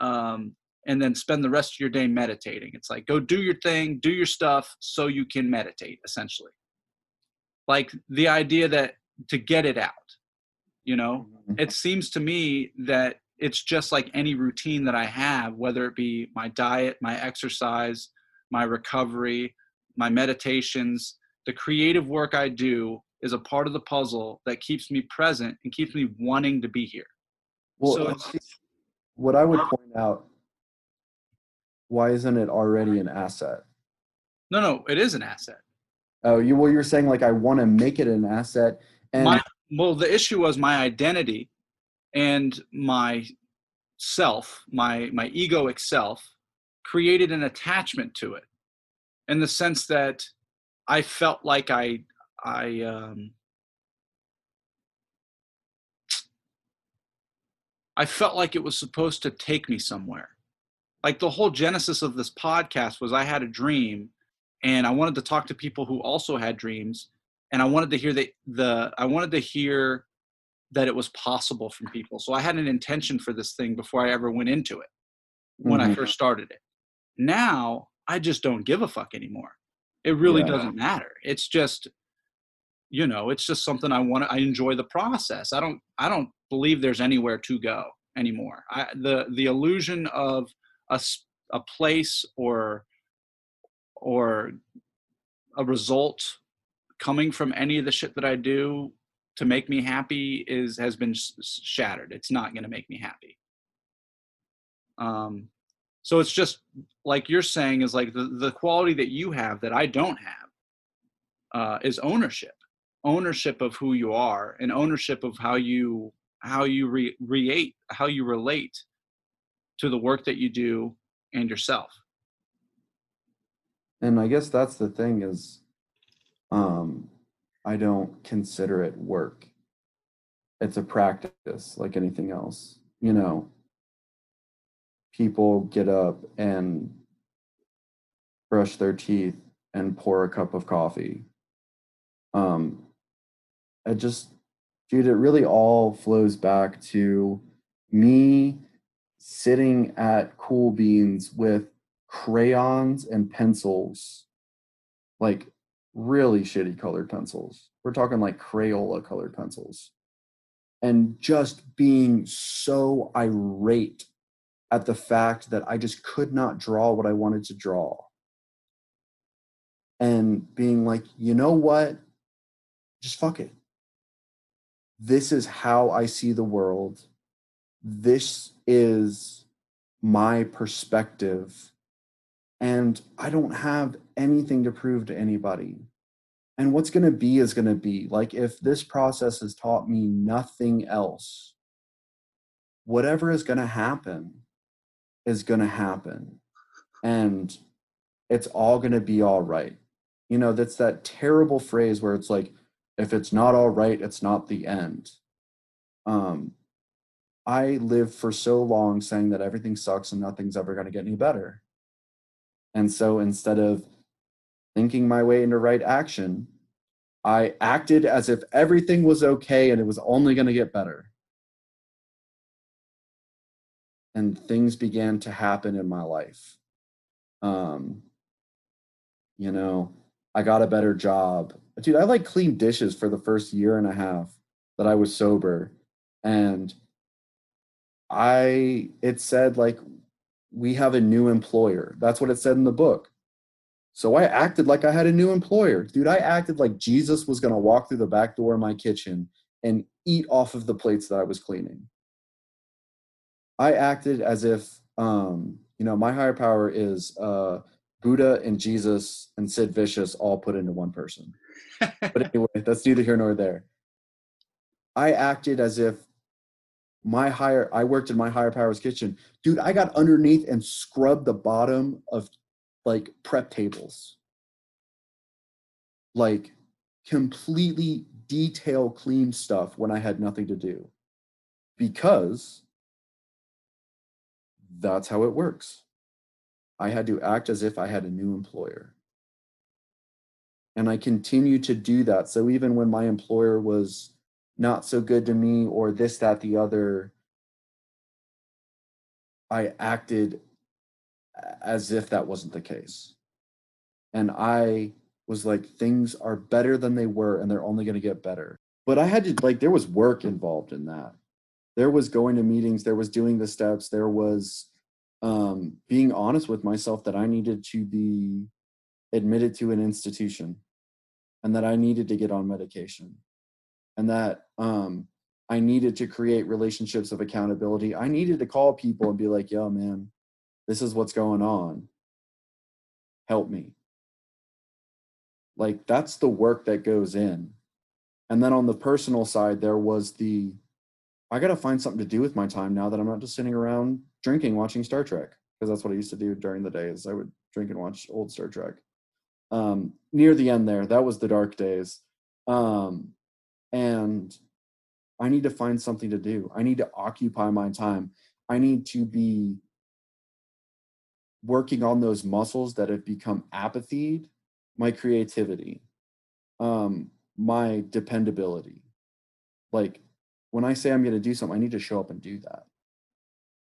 um and then spend the rest of your day meditating. It's like go do your thing do your stuff so you can meditate essentially. Like the idea that to get it out you know? Mhm. it seems to me that it's just like any routine that I have, whether it be my diet, my exercise, my recovery, my meditations, the creative work I do is a part of the puzzle that keeps me present and keeps me wanting to be here. Well, so what I would point out, why isn't it already an asset? No, no, it is an asset. Oh, you well, you're saying like I want to make it an asset, and My well, the issue was my identity and my self, my my egoic self, created an attachment to it, in the sense that I felt like I I um, I felt like it was supposed to take me somewhere. Like the whole genesis of this podcast was I had a dream and I wanted to talk to people who also had dreams and I wanted to hear the the I wanted to hear that it was possible from people. So I had an intention for this thing before I ever went into it when I Mhm. first started it. Now I just don't give a fuck anymore. It really Yeah. doesn't matter. It's just you know, it's just something I want to I enjoy the process. I don't I don't believe there's anywhere to go anymore. I the the illusion of a a place or or a result coming from any of the shit that I do to make me happy is has been s- s- shattered. It's not going to make me happy. Um, so it's just like you're saying is like the the quality that you have that I don't have uh, is ownership, ownership of who you are, and ownership of how you how you re- relate how you relate to the work that you do and yourself. and I guess that's the thing is, um, I don't consider it work. It's a practice like anything else. You know, people get up and brush their teeth and pour a cup of coffee. Um, it just, dude, it really all flows back to me sitting at Cool Beans with crayons and pencils, like really shitty colored pencils. We're talking like Crayola colored pencils. And just being so irate at the fact that I just could not draw what I wanted to draw. And being like, you know what? Just fuck it. This is how I see the world. This is my perspective and I don't have anything to prove to anybody. And what's going to be is going to be. Like, if this process has taught me nothing else, whatever is going to happen is going to happen. And it's all going to be all right. You know, that's that terrible phrase where it's like, if it's not all right, it's not the end. Um, I lived for so long saying that everything sucks and nothing's ever going to get any better. And so instead of thinking my way into right action, I acted as if everything was okay and it was only going to get better. And things began to happen in my life. Um, you know, I got a better job. Dude, I like cleaned dishes for the first year and a half that I was sober. And I, it said like, we have a new employer. That's what it said in the book. So I acted like I had a new employer. Dude, I acted like Jesus was going to walk through the back door of my kitchen and eat off of the plates that I was cleaning. I acted as if, um, you know, my higher power is uh, Buddha and Jesus and Sid Vicious all put into one person. But anyway, that's neither here nor there. I acted as if my higher I worked in my higher powers kitchen. Dude, I got underneath and scrubbed the bottom of like prep tables. Like completely detail clean stuff when I had nothing to do because that's how it works. I had to act as if I had a new employer. And I continued to do that. So even when my employer was not so good to me or this, that, the other, I acted as if that wasn't the case. And I was like, things are better than they were and they're only going to get better. But I had to, like, there was work involved in that. There was going to meetings, there was doing the steps, there was um, being honest with myself that I needed to be admitted to an institution and that I needed to get on medication and that um, I needed to create relationships of accountability. I needed to call people and be like, yo, man, this is what's going on. Help me. Like, that's the work that goes in. And then on the personal side, there was the I got to find something to do with my time now that I'm not just sitting around drinking, watching Star Trek, because that's what I used to do during the days. I would drink and watch old Star Trek. Um, near the end there, that was the dark days. Um, and I need to find something to do. I need to occupy my time. I need to be working on those muscles that have become apathied, my creativity, um, my dependability. Like when I say I'm going to do something, I need to show up and do that.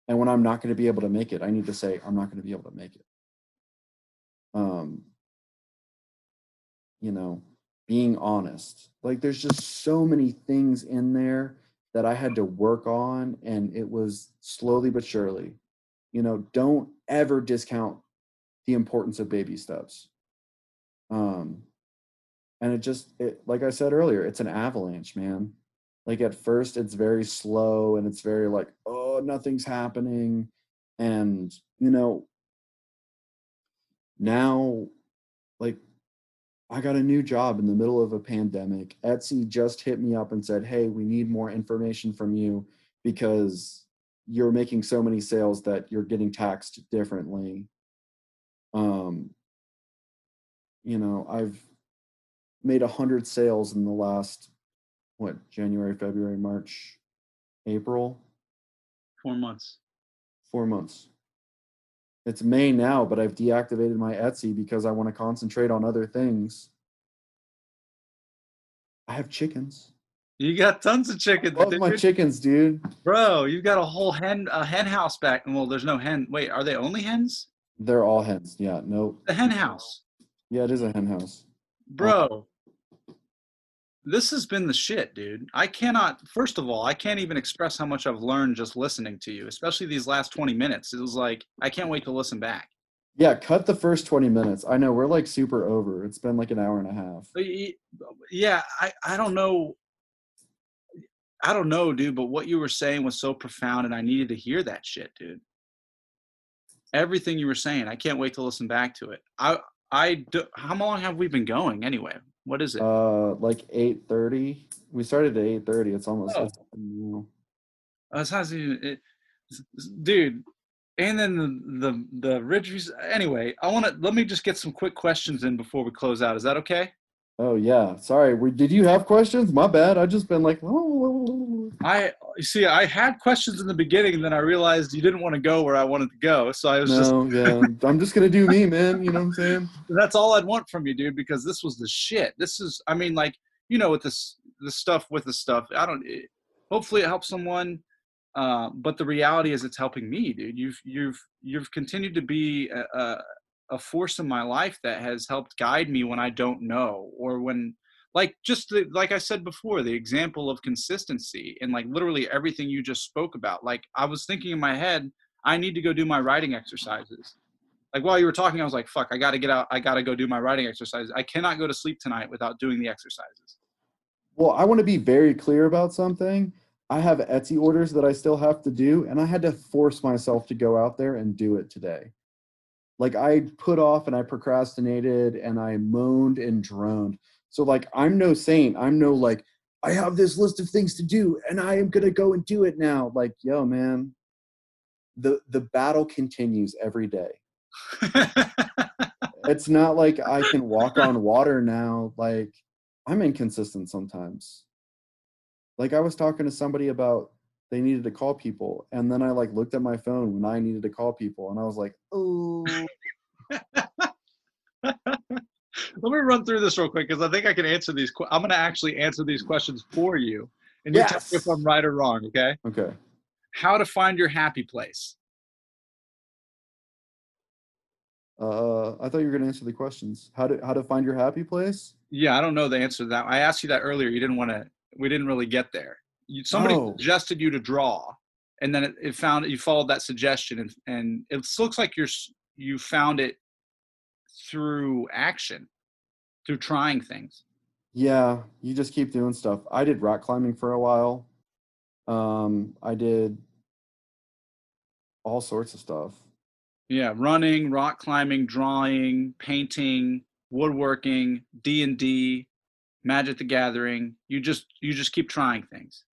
And when I'm not going to be able to make it, I need to say I'm not going to be able to make it. Um, you know, being honest. Like there's just so many things in there that I had to work on, and it was slowly but surely. You know, don't ever discount the importance of baby steps. Um, and it just, it, like I said earlier, it's an avalanche, man like at first it's very slow and it's very like oh nothing's happening and you know now like i got a new job in the middle of a pandemic etsy just hit me up and said hey we need more information from you because you're making so many sales that you're getting taxed differently um you know i've made a hundred sales in the last what January, February, March, April, Four months. four months. It's May now, but I've deactivated my Etsy because I want to concentrate on other things. I have chickens. You got tons of chickens, Love my chickens, dude. bro. you've got a whole hen a hen house back. Well, there's no hen. Wait, are they only hens? They're all hens. Yeah, nope. The hen house, Yeah, it is a hen house. bro. This has been the shit, dude. I cannot. First of all, I can't even express how much I've learned just listening to you, especially these last 20 minutes. It was like I can't wait to listen back. Yeah, cut the first 20 minutes. I know we're like super over. It's been like an hour and a half. Yeah, I I don't know. I don't know, dude. But what you were saying was so profound, and I needed to hear that shit, dude. Everything you were saying, I can't wait to listen back to it. I I do, how long have we been going anyway? What is it? Uh like 8:30. We started at 8:30. It's almost Oh. it's- no. Uh, not even, it, dude. And then the the the ridges. Anyway, I want to let me just get some quick questions in before we close out. Is that okay? Oh yeah. Sorry. We, did you have questions? My bad. I just been like oh, I you see. I had questions in the beginning, and then I realized you didn't want to go where I wanted to go. So I was just no, yeah. I'm just gonna do me, man. You know what I'm saying? that's all I'd want from you, dude. Because this was the shit. This is. I mean, like you know, with this the stuff with the stuff. I don't. It, hopefully, it helps someone. Uh, but the reality is, it's helping me, dude. You've you've you've continued to be a, a, a force in my life that has helped guide me when I don't know, or when like just the, like I said before, the example of consistency and like literally everything you just spoke about. Like I was thinking in my head, I need to go do my writing exercises. Like while you were talking, I was like, fuck, I got to get out. I got to go do my writing exercises. I cannot go to sleep tonight without doing the exercises. Well, I want to be very clear about something. I have Etsy orders that I still have to do, and I had to force myself to go out there and do it today. Like I put off and I procrastinated and I moaned and droned. So like I'm no saint. I'm no like I have this list of things to do and I am gonna go and do it now. Like yo, man, the the battle continues every day. It's not like I can walk on water now. Like I'm inconsistent sometimes. Like I was talking to somebody about they needed to call people, and then I like looked at my phone when I needed to call people, and I was like, oh, Let me run through this real quick because I think I can answer these. que- I'm going to actually answer these questions for you, and you tell me if I'm right or wrong. Okay? okay. How to find your happy place? Uh, I thought you were gonna answer the questions. How to how to find your happy place? Yeah, I don't know the answer to that. I asked you that earlier. You didn't want to. We didn't really get there. You, somebody Oh. suggested you to draw, and then it, it found you followed that suggestion, and and it looks like you're you found it through action, through trying things. Yeah, you just keep doing stuff. I did rock climbing for a while. Um, I did all sorts of stuff. Yeah, running, rock climbing, drawing, painting, woodworking, D and D, Magic the Gathering. You just you just keep trying things.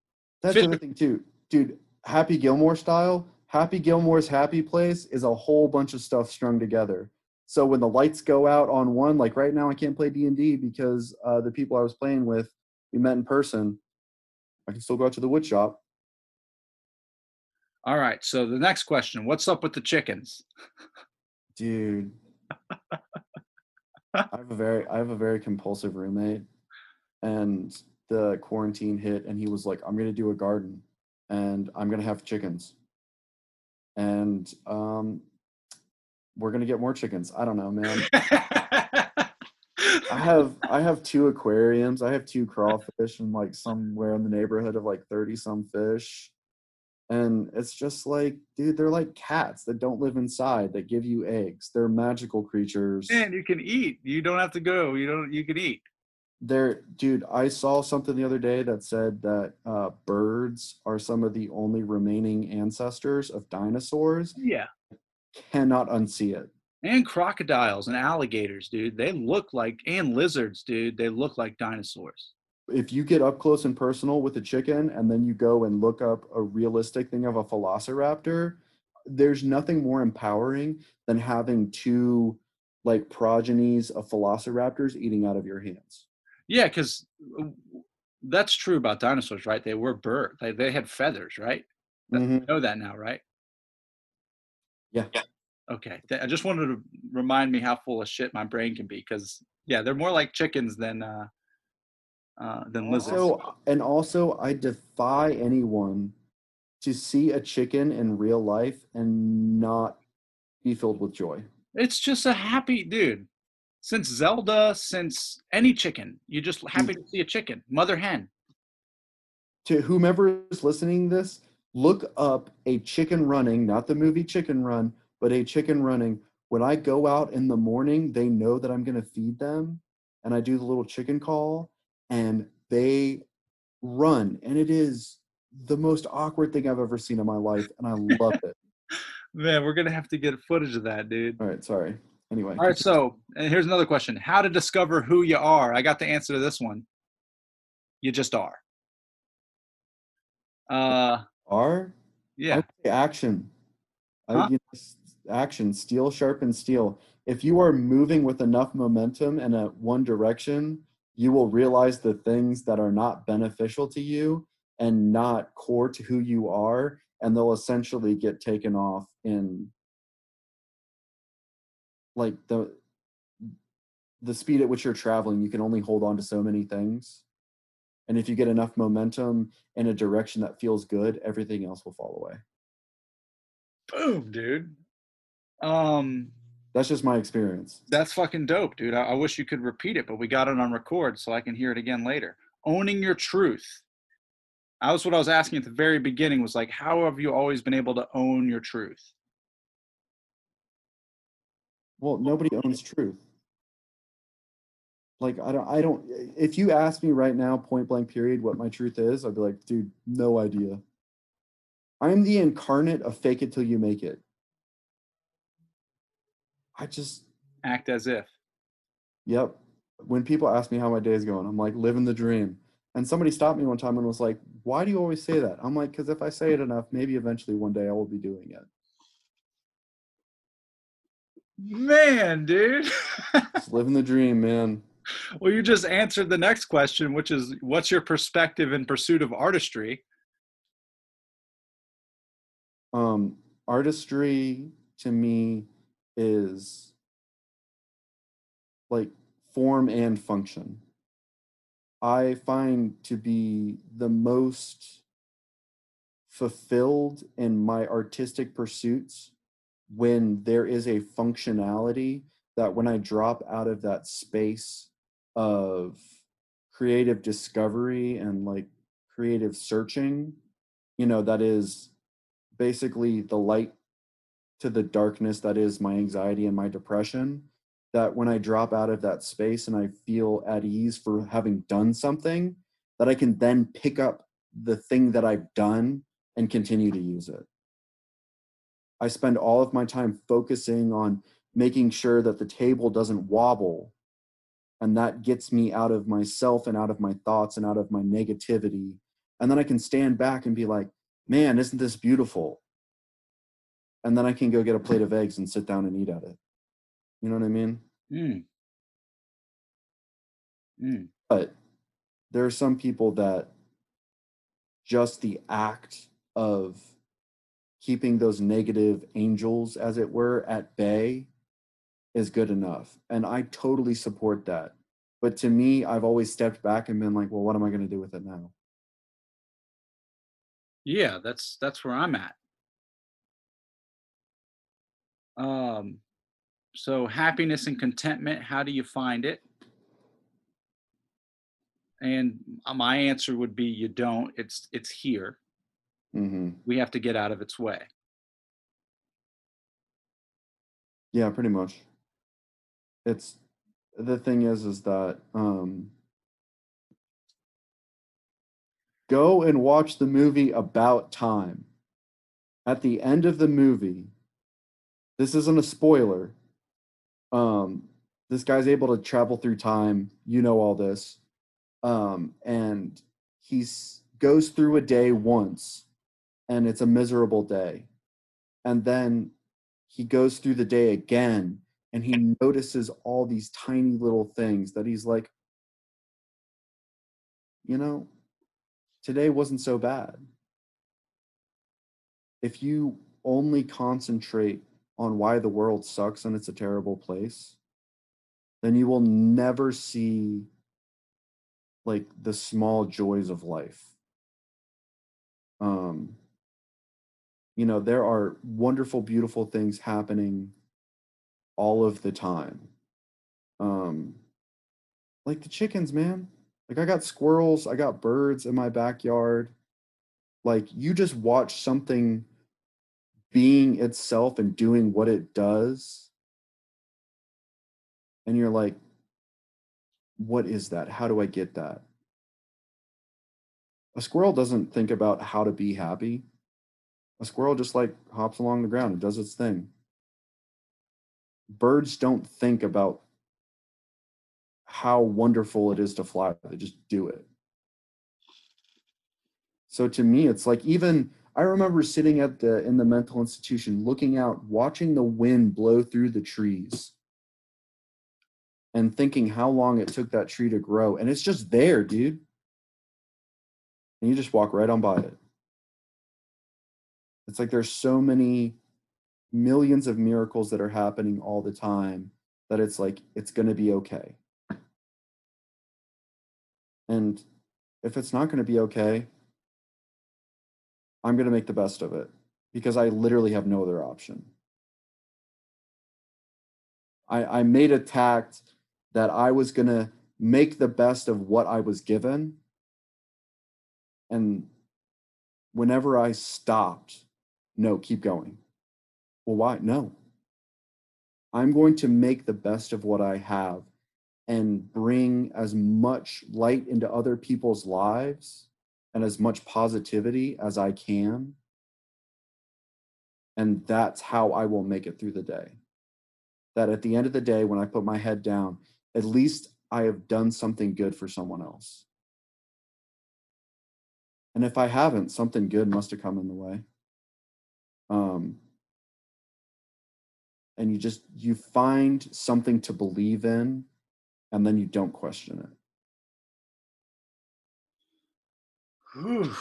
That's Fit- the other thing too, dude. Happy Gilmore style. Happy Gilmore's happy place is a whole bunch of stuff strung together. So when the lights go out on one, like right now, I can't play D and D because uh, the people I was playing with, we met in person. I can still go out to the wood shop. All right. So the next question: What's up with the chickens? dude i have a very i have a very compulsive roommate and the quarantine hit and he was like i'm gonna do a garden and i'm gonna have chickens and um we're gonna get more chickens i don't know man i have i have two aquariums i have two crawfish and like somewhere in the neighborhood of like 30 some fish and it's just like dude they're like cats that don't live inside that give you eggs they're magical creatures And you can eat. You don't have to go. You don't. You can eat. They're dude i saw something the other day that said that uh, birds are some of the only remaining ancestors of dinosaurs Yeah. cannot unsee it And crocodiles and alligators, dude. They look like and lizards, dude. They look like dinosaurs. if you get up close and personal with a chicken and then you go and look up a realistic thing of a velociraptor there's nothing more empowering than having two like progenies of velociraptors eating out of your hands Yeah, because that's true about dinosaurs, right? They were bird. They they had feathers, right? That-. You know that now, right? Yeah. Okay. I just wanted to remind me how full of shit my brain can be, because yeah, they're more like chickens than uh, uh, than lizards. Also, and also, I defy anyone to see a chicken in real life and not be filled with joy. It's just a happy dude. Since Zelda, since any chicken, You're just hmm. happy to see a chicken, mother hen. To whomever is listening this, look up a chicken running, not the movie Chicken Run, but a chicken running. When I go out in the morning, they know that I'm going to feed them, and I do the little chicken call, and they run, and it is the most awkward thing I've ever seen in my life, and I love it. Man, we're gonna have to get footage of that, dude. All right, sorry. Anyway, All right, so and here's another question: How to discover who you are? I got the answer to this one. You just are. Uh, are yeah. Action. I- Huh? you know, action. Steel sharpens steel. If you are moving with enough momentum in a one direction, you will realize the things that are not beneficial to you and not core to who you are, and they'll essentially get taken off in like the the speed at which you're traveling. You can only hold on to so many things. And if you get enough momentum in a direction that feels good, everything else will fall away. Boom, dude. Um, That's just my experience. that's fucking dope, dude. I, I wish you could repeat it, but we got it on record, so I can hear it again later. Owning your truth. That was what I was asking at the very beginning. Was like, how have you always been able to own your truth? Well, nobody owns truth. Like I don't I don't if you ask me right now point blank period what my truth is, I'd be like, dude, no idea. I'm the incarnate of fake it till you make it. I just Act as if. Yep. When people ask me how my day is going, I'm like living the dream. And somebody stopped me one time and was like, "Why do you always say that?" I'm like, "Cuz if I say it enough, maybe eventually one day I will be doing it." Man, dude. Living the dream, man. Well, you just answered the next question, which is what's your perspective in pursuit of artistry? Um, artistry to me is like form and function. I find to be the most fulfilled in my artistic pursuits when there is a functionality that when I drop out of that space of creative discovery and like creative searching, you know, that is basically the light to the darkness that is my anxiety and my depression. That when I drop out of that space and I feel at ease for having done something, that I can then pick up the thing that I've done and continue to use it. I spend all of my time focusing on making sure that the table doesn't wobble. And that gets me out of myself and out of my thoughts and out of my negativity. And then I can stand back and be like, man, isn't this beautiful? And then I can go get a plate of eggs and sit down and eat at it. You know what I mean? Mm. Mm. But there are some people that just the act of keeping those negative angels, as it were, at bay is good enough. And I totally support that. But to me, I've always stepped back and been like, well, what am I going to do with it now? Yeah, that's that's where I'm at. Um, so happiness and contentment, how do you find it? And my answer would be you don't. It's it's here. Hmm We have to get out of its way. Yeah, pretty much. It's the thing is, is that um, go and watch the movie About Time. At the end of the movie, this isn't a spoiler. Um, this guy's able to travel through time. You know all this, um, and he goes through a day once, and it's a miserable day, and then he goes through the day again and he notices all these tiny little things that he's like, you know, today wasn't so bad. If you only concentrate on why the world sucks and it's a terrible place, then you will never see like the small joys of life. Um, you know, there are wonderful, beautiful things happening all of the time. Um, like the chickens, man. Like I got squirrels, I got birds in my backyard. Like you just watch something being itself and doing what it does. And you're like, what is that? How do I get that? A squirrel doesn't think about how to be happy. A squirrel just like hops along the ground and does its thing. Birds don't think about how wonderful it is to fly they just do it. So to me it's like even i remember sitting at the in the mental institution looking out watching the wind blow through the trees and thinking how long it took that tree to grow and it's just there dude. And you just walk right on by it it's like there's so many millions of miracles that are happening all the time that it's like it's going to be okay. And if it's not going to be okay i'm going to make the best of it because i literally have no other option. I i made a tact that i was going to make the best of what i was given. And whenever i stopped no keep going well, why? No. I'm going to make the best of what I have and bring as much light into other people's lives and as much positivity as I can. And that's how I will make it through the day. That at the end of the day, when I put my head down, at least I have done something good for someone else. And if I haven't, something good must have come in the way. Um, and you just you find something to believe in and then you don't question it. Whew.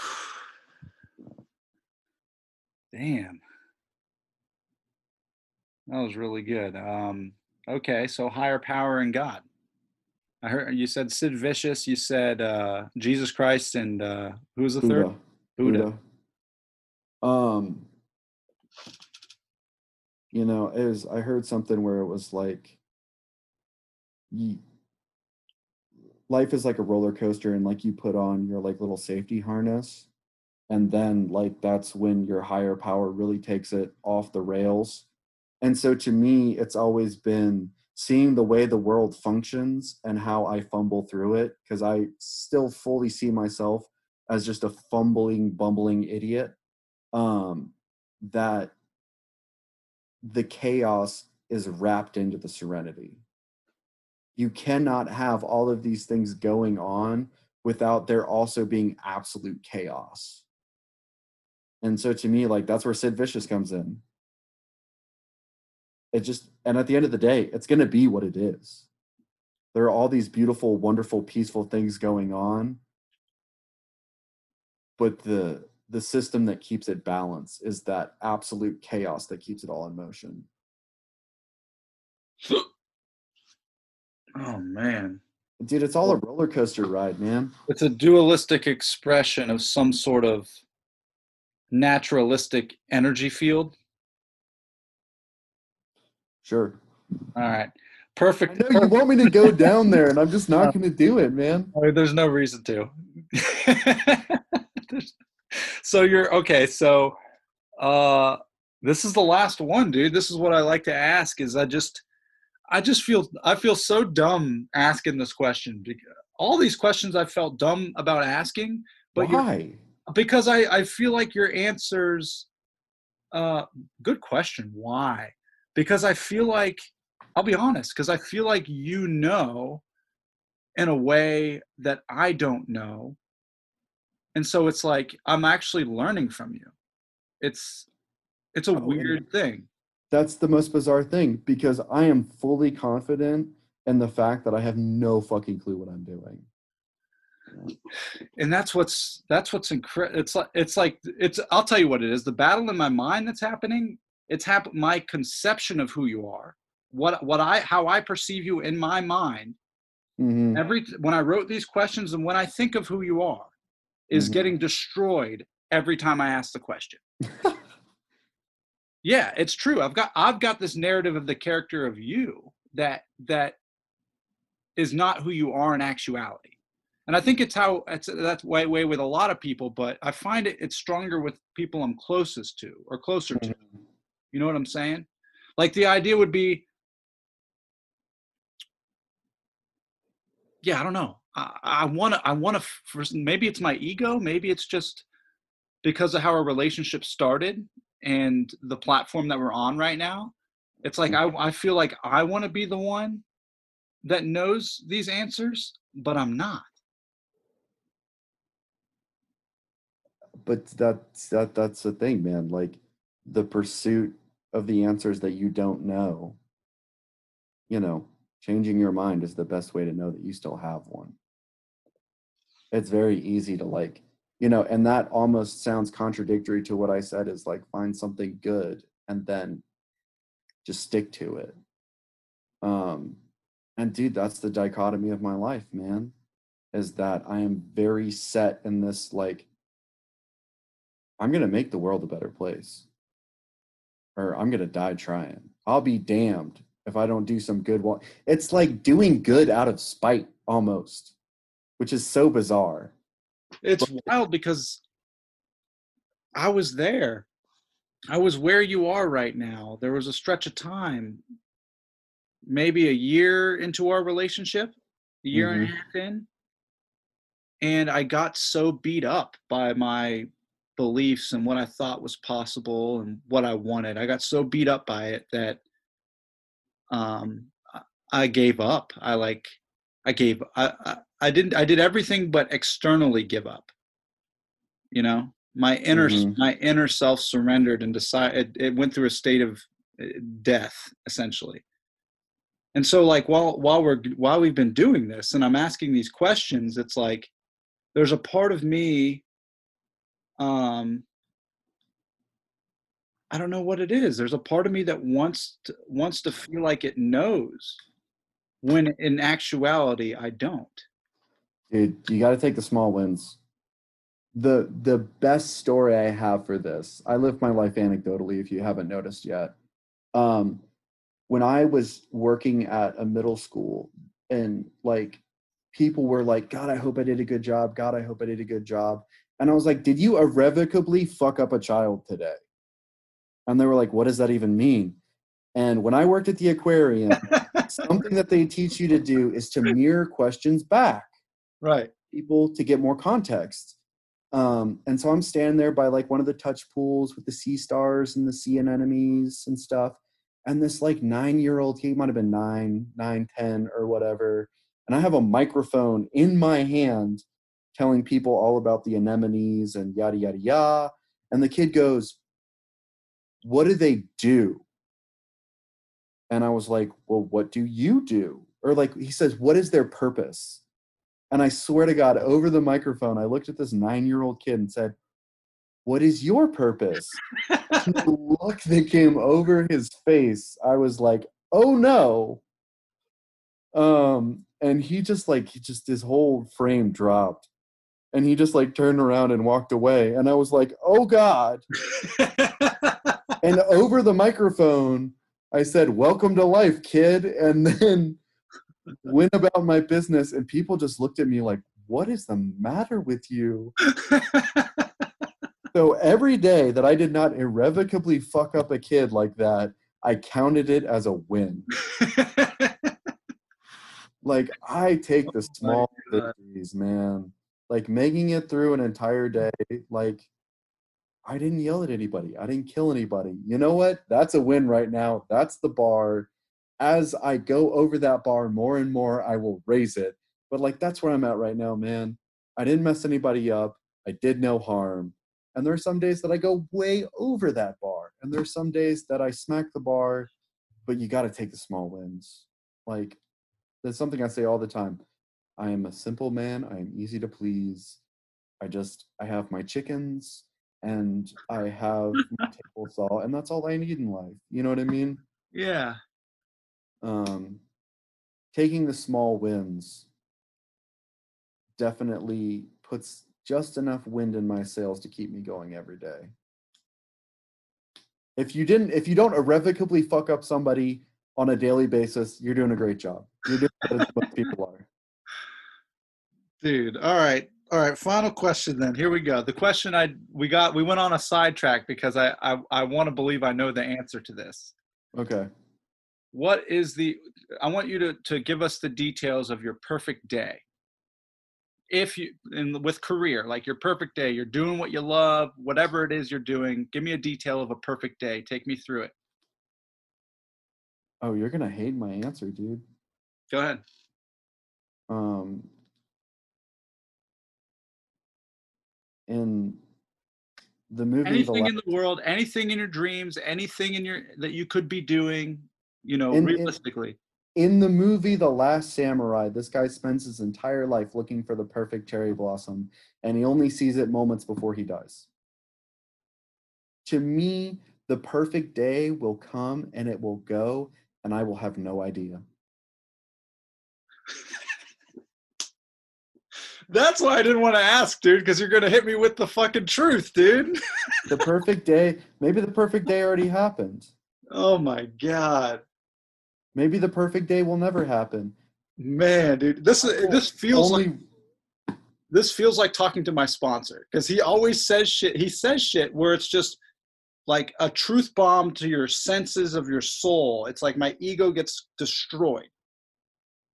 Damn. That was really good. Um, okay, so higher power and God. I heard you said Sid Vicious, you said uh, Jesus Christ, and uh, who was the third? Buddha. Buddha. Buddha. Um, you know, was. I heard something where it was like, ye, life is like a roller coaster, and like you put on your like little safety harness, and then like that's when your higher power really takes it off the rails. And so to me, it's always been seeing the way the world functions and how I fumble through it because I still fully see myself as just a fumbling, bumbling idiot. Um, that the chaos is wrapped into the serenity. You cannot have all of these things going on without there also being absolute chaos. And so to me, like that's where Sid Vicious comes in. It just, and at the end of the day, it's going to be what it is. There are all these beautiful, wonderful, peaceful things going on. But the the system that keeps it balanced is that absolute chaos that keeps it all in motion. Oh man, Dude, it's all a roller coaster ride, man. it's a dualistic expression of some sort of naturalistic energy field. Sure. All right, I perfect. know you want me to go down there, and I'm just not going to do it, man. There's no reason to. So you're okay. So uh, this is the last one, dude. This is what I like to ask. Is I just, I just feel I feel so dumb asking this question. All these questions I felt dumb about asking, but Why? because I I feel like your answers. Uh, good question. Why? Because I feel like I'll be honest. Because I feel like you know in a way that I don't know. And so it's like I'm actually learning from you. It's it's a Oh, weird thing. That's the most bizarre thing because I am fully confident in the fact that I have no fucking clue what I'm doing. And that's what's that's what's incredible. It's like it's like it's I'll tell you what it is. The battle in my mind that's happening, it's hap- my conception of who you are. What what I how I perceive you in my mind Mhm. every when I wrote these questions and when I think of who you are is Mhm. getting destroyed every time I ask the question. yeah, it's true. I've got I've got this narrative of the character of you that that is not who you are in actuality. And I think it's how it's that's way way with a lot of people, but I find it it's stronger with people I'm closest to or closer to. You know what I'm saying? Like the idea would be, yeah, I don't know. I, want to, I want to, first, maybe it's my ego. Maybe it's just because of how our relationship started and the platform that we're on right now. It's like, mm-hmm. I, I feel like I want to be the one that knows these answers, but I'm not. But that's that that's the thing, man. Like the pursuit of the answers that you don't know. You know, changing your mind is the best way to know that you still have one. It's very easy to like, you know, and that almost sounds contradictory to what I said is like find something good and then just stick to it. Um and dude, that's the dichotomy of my life, man. Is that I am very set in this like I'm gonna make the world a better place. Or I'm gonna die trying. I'll be damned if I don't do some good one. It's like doing good out of spite almost, which is so bizarre. It's wild because I was there. I was where you are right now. There was a stretch of time, maybe a year into our relationship, a year and a half in, and I got so beat up by my beliefs and what I thought was possible and what I wanted. I got so beat up by it that um I- I gave up. I like I gave I, I I didn't I did everything but externally give up. You know, my inner Mhm. my inner self surrendered and decided it, it went through a state of uh, death essentially. and so like while while we're while we've been doing this and i'm asking these questions it's like there's a part of me um i don't know what it is there's a part of me that wants to, wants to feel like it knows when in actuality i don't Dude, you got to take the small wins. The the best story I have for this, I live my life anecdotally. If you haven't noticed yet, um, when I was working at a middle school, and like people were like, "God, I hope I did a good job. God, I hope I did a good job," and I was like, "Did you irrevocably fuck up a child today?" And they were like, "What does that even mean?" And when I worked at the aquarium, something that they teach you to do is to mirror questions back right people to get more context. Um, and so I'm standing there by like one of the touch pools with the sea stars and the sea anemones and stuff. And this like nine year old, he might have been nine, nine, ten, or whatever. And I have a microphone in my hand telling people all about the anemones and yada, yada, yada. And the kid goes, What do they do? And I was like, Well, what do you do? Or like, he says, What is their purpose? And I swear to God, over the microphone, I looked at this nine year old kid and said, What is your purpose? The look that came over his face, I was like, Oh no. Um, and he just like, he just, his whole frame dropped. And he just like turned around and walked away. And I was like, Oh God. And over the microphone, I said, Welcome to life, kid. And then went about my business and people just looked at me like what is the matter with you? So every day that i did not irrevocably fuck up a kid like that i counted it as a win. Like i take the oh small God. victories man. Like making it through an entire day like i didn't yell at anybody. I didn't kill anybody. You know what? That's a win right now. That's the bar as I go over that bar more and more, I will raise it. But like that's where I'm at right now, man. I didn't mess anybody up. I did no harm. And there are some days that I go way over that bar. And there are some days that I smack the bar, but you got to take the small wins. Like that's something I say all the time. I am a simple man. I am easy to please. I just I have my chickens and I have my table saw, and that's all I need in life. You know what I mean? yeah um, taking the small wins definitely puts just enough wind in my sails to keep me going every day. If you didn't, if you don't irrevocably fuck up somebody on a daily basis, you're doing a great job. You're doing better than most people are. dude all right all right final question then here we go the question i we got we went on a sidetrack because i i, I want to believe i know the answer to this Okay. What is the i want you to to give us the details of your perfect day. If you in with career like your perfect day you're doing what you love whatever it is you're doing give me a detail of a perfect day. Take me through it. Oh, you're gonna hate my answer, dude. go ahead. Um, in the movie, the anything La- in the world anything in your dreams anything in your that you could be doing you know In- in- realistically in the movie The Last Samurai, this guy spends his entire life looking for the perfect cherry mm-hmm. blossom, and he only sees it moments before he dies. To me, the perfect day will come and it will go, and I will have no idea. That's why I didn't want to ask, dude, because you're gonna hit me with the fucking truth, dude. The perfect day, maybe the perfect day already happened. oh my god, Maybe the perfect day will never happen. man, dude, this is this feels Only like this feels like talking to my sponsor because he always says shit. He says shit where it's just like a truth bomb to your senses of your soul. It's like my ego gets destroyed.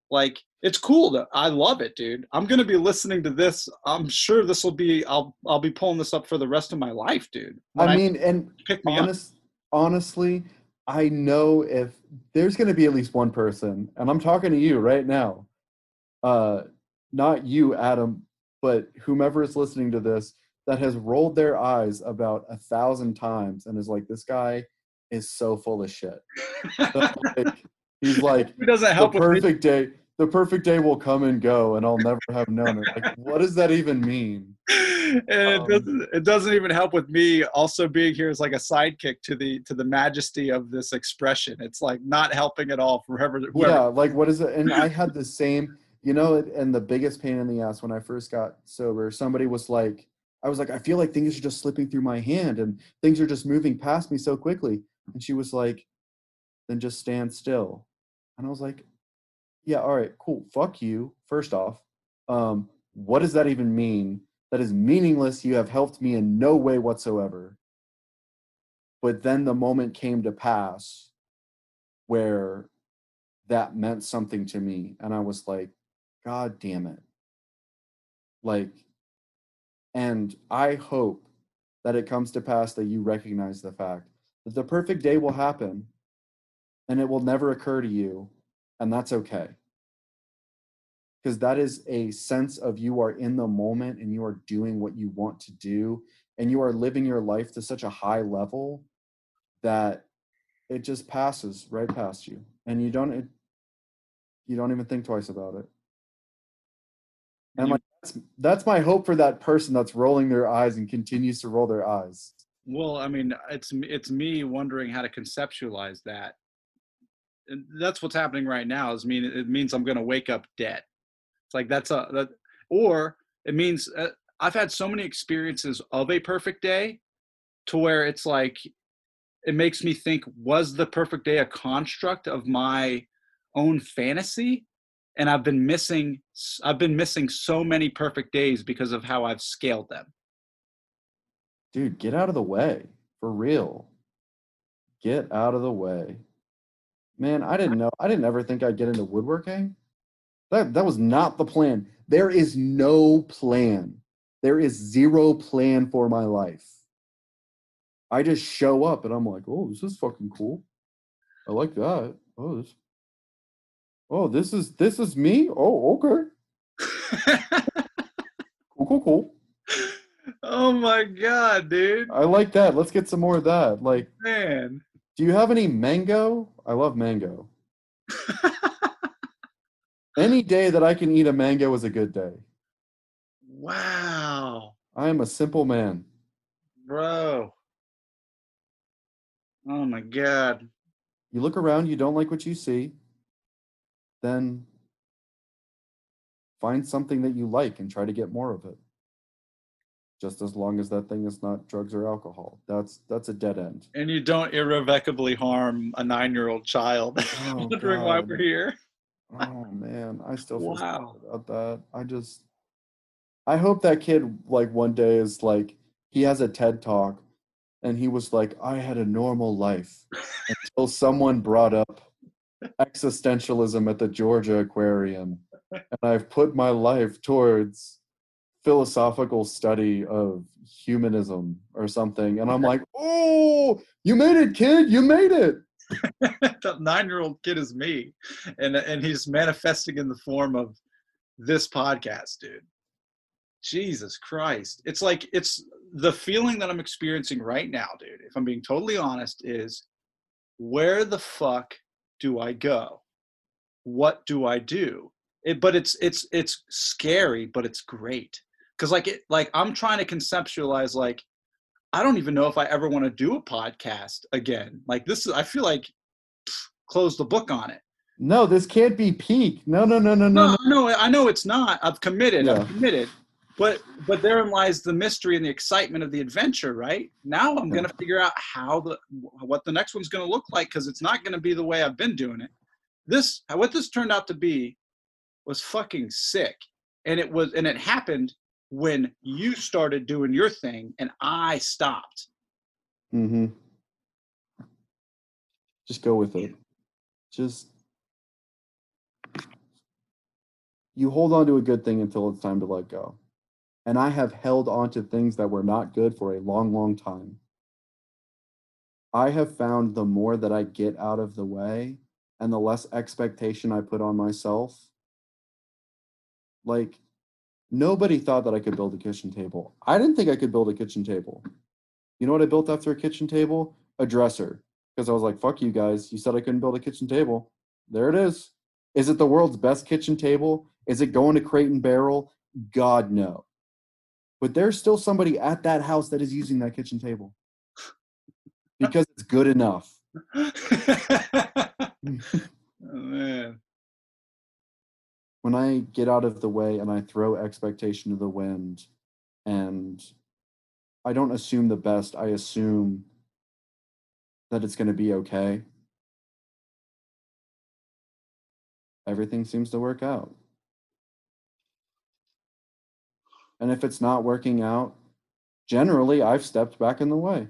Like it's cool though. I love it, dude. I'm gonna be listening to this. I'm sure this will be. I'll I'll be pulling this up for the rest of my life, dude. When I mean, and pick me up. honest, honestly, I know if there's going to be at least one person, and I'm talking to you right now, uh, not you, Adam, but whomever is listening to this that has rolled their eyes about a thousand times and is like, this guy is so full of shit. So, like, He's like, It doesn't the help with me. perfect day. The perfect day will come and go, and I'll never have known it. Like, what does that even mean? and it Um, doesn't it doesn't even help with me also being here as like a sidekick to the to the majesty of this expression it's like not helping at all for whoever whoever Yeah, like what is it? And I had the same, you know, and the biggest pain in the ass when I first got sober, somebody was like, I was like, I feel like things are just slipping through my hand and things are just moving past me so quickly. And she was like, then just stand still. And I was like, yeah, all right, cool. Fuck you. First off, um, what does that even mean? That is meaningless. You have helped me in no way whatsoever. But then the moment came to pass where that meant something to me. And I was like, God damn it. Like, and I hope that it comes to pass that you recognize the fact that the perfect day will happen and it will never occur to you. And that's okay. Because that is a sense of you are in the moment and you are doing what you want to do and you are living your life to such a high level that it just passes right past you and you don't it, you don't even think twice about it and like that's that's my hope for that person that's rolling their eyes and continues to roll their eyes well i mean it's it's me wondering how to conceptualize that and that's what's happening right now is mean it means i'm going to wake up dead. It's like that's a that or it means uh, i've had so many experiences of a perfect day to where it's like it makes me think was the perfect day a construct of my own fantasy? And i've been missing i've been missing so many perfect days because of how i've scaled them. Dude get out of the way for real. Get out of the way man i didn't know i didn't ever think i'd get into woodworking. That that was not the plan. There is no plan. There is zero plan for my life. I just show up and i'm like oh this is fucking cool. I like that. Oh this oh this is this is me? Oh okay. Cool cool cool. Oh my god dude. I like that. Let's get some more of that. Like man Do you have any mango? I love mango. Any day that I can eat a mango is a good day. wow I am a simple man. bro oh my god You look around, you don't like what you see, then find something that you like and try to get more of it. Just as long as that thing is not drugs or alcohol. That's that's a dead end. and you don't irrevocably harm a nine-year-old child Oh, wondering why we're here Oh man, I still feel Wow. about that. I just I hope that kid like one day is like he has a TED talk and he was like, I had a normal life until someone brought up existentialism at the Georgia Aquarium. And I've put my life towards philosophical study of humanism or something. And I'm like, oh, you made it, kid. You made it. that nine-year-old kid is me and and he's manifesting in the form of this podcast dude jesus christ it's like it's the feeling that i'm experiencing right now dude if i'm being totally honest is where the fuck do i go what do i do it, but it's it's it's scary but it's great because like it like i'm trying to conceptualize like I don't even know if I ever want to do a podcast again. Like this is, I feel like pff, close the book on it. No, this can't be peak. No, no, no, no, no, No, no, I know it's not. I've committed. Yeah. I've committed. But but therein lies the mystery and the excitement of the adventure, right? Now I'm gonna figure out how the what the next one's gonna look like because it's not gonna be the way I've been doing it. This what this turned out to be was fucking sick, and it was and it happened when you started doing your thing and I stopped. Mm-hmm. Just go with it. Just you hold on to a good thing until it's time to let go. And I have held on to things that were not good for a long, long time. I have found the more that I get out of the way and the less expectation I put on myself, like nobody thought that I could build a kitchen table. I didn't think I could build a kitchen table. You know what I built after a kitchen table? A dresser. Because I was like, fuck you guys. You said I couldn't build a kitchen table. There it is. Is it the world's best kitchen table? Is it going to Crate and Barrel? God no. But there's still somebody at that house that is using that kitchen table because it's good enough. oh, man. When I get out of the way and I throw expectation to the wind and I don't assume the best, I assume that it's going to be okay. Everything seems to work out. And if it's not working out, generally I've stepped back in the way.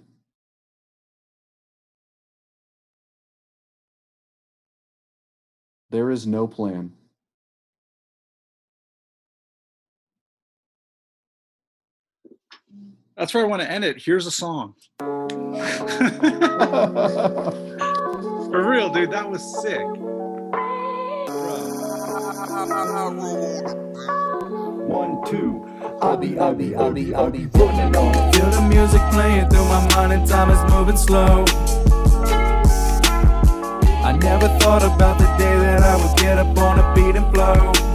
There is no plan. That's where I want to end it. Here's a song. For real, dude. That was sick. One, two. I'll be, I'll be, I'll be, I'll be running on. Feel the music playing through my mind and time is moving slow. I never thought about the day that I would get up on a beat and flow.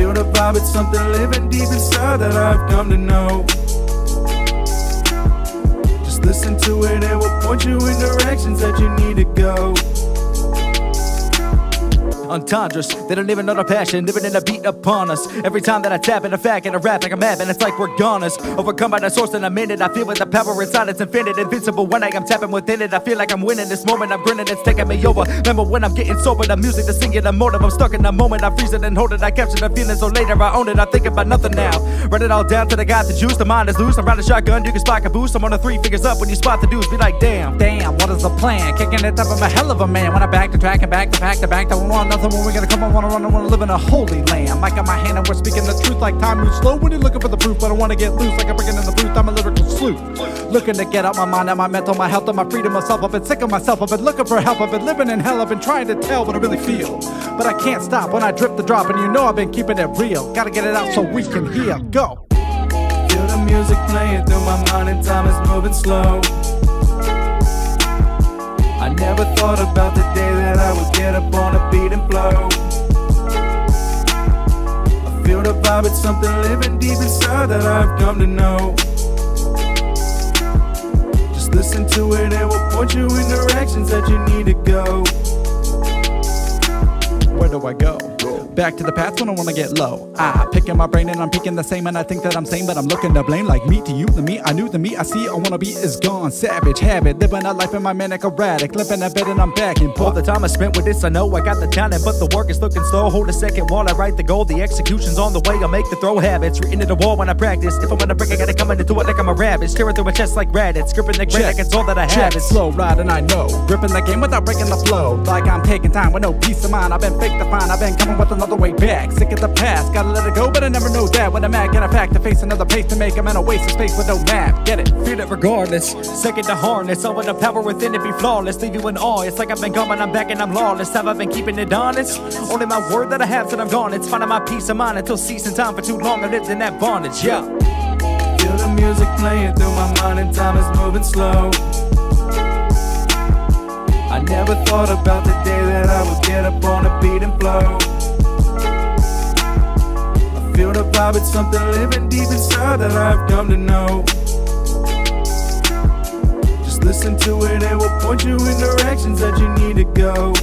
Feel the vibe, it's something living deep inside that I've come to know. Just listen to it, and it will point you in directions that you need to go entendres. They don't even know the passion, living in a beat upon us. Every time that I tap in a fact and a rap like a map, and it's like we're goners. Overcome by the source in a minute. I feel with the power inside, it's infinite, invincible. When I am tapping within it, I feel like I'm winning this moment. I'm grinning, it's taking me over. Remember when I'm getting sober, the music, the singing, the motive. I'm stuck in the moment, I freeze it and hold it. I capture the feeling, so later I own it. I think about nothing now. Run it all down till I got the juice. The mind is loose. I'm riding shotgun, you can spot a boost. I'm on the three figures up when you spot the dudes. Be like, damn, damn, what is the plan? Kicking it up, I'm a hell of a man. When I back to track and back to back to back, don't want nothing when we gonna come I wanna run, I wanna live in a holy land. Mic on my hand, and we're speaking the truth like time moves slow. When you're looking for the proof, But I wanna get loose like I'm breaking in the booth. I'm a lyrical sleuth. Looking to get out my mind and my mental, my health and my freedom, myself. I've been sick of myself. I've been looking for help. I've been living in hell. I've been trying to tell what I really feel. But I can't stop when I drip the drop, and you know I've been keeping it real. Gotta get it out so we can heal. Go. Feel the music playing through my mind, and time is moving slow. Never thought about the day that I would get up on a beat and flow. I feel the vibe, it's something living deep inside that I've come to know. Just listen to it, and it will point you in directions that you need to go. Where do I go? Back to the past when I wanna get low. I picking my brain and I'm picking the same, and I think that I'm sane, but I'm looking to blame like me to you. The me I knew, the me I see, I wanna be is gone. Savage habit, living a life in my manic erratic, living a bed and I'm back in. All the time I spent with this, I know I got the talent, but the work is looking slow. Hold a second while I write the goal. The execution's on the way. I'll make the throw habits written in the wall when I practice. If I'm gonna break, I gotta come into it like I'm a rabbit, staring through my chest like rabbits, gripping the granite. It's all that I have. Check, It's slow riding, I know. Gripping the game without breaking the flow. Like I'm taking time with no peace of mind. I've been fake to find, I've been coming with another way back. Sick of the past, gotta let it go, but I never know that. When I'm at, get a fact to face another pace to make. I'm in a waste of space with no map. Get it? Feel it regardless. Second to harness. All with the power within it be flawless. Leave you in awe. It's like I've been gone, but I'm back and I'm lawless. Have I been keeping it honest? Only my word that I have till I'm gone. It's finding my peace of mind until ceasing time for too long. I lived in that bondage. Yeah. Feel the music playing through my mind and time is moving slow. I never thought about the day that I would get up on a beat and flow. Feel the vibe, it's something living deep inside that I've come to know. Just listen to it, it will point you in directions that you need to go.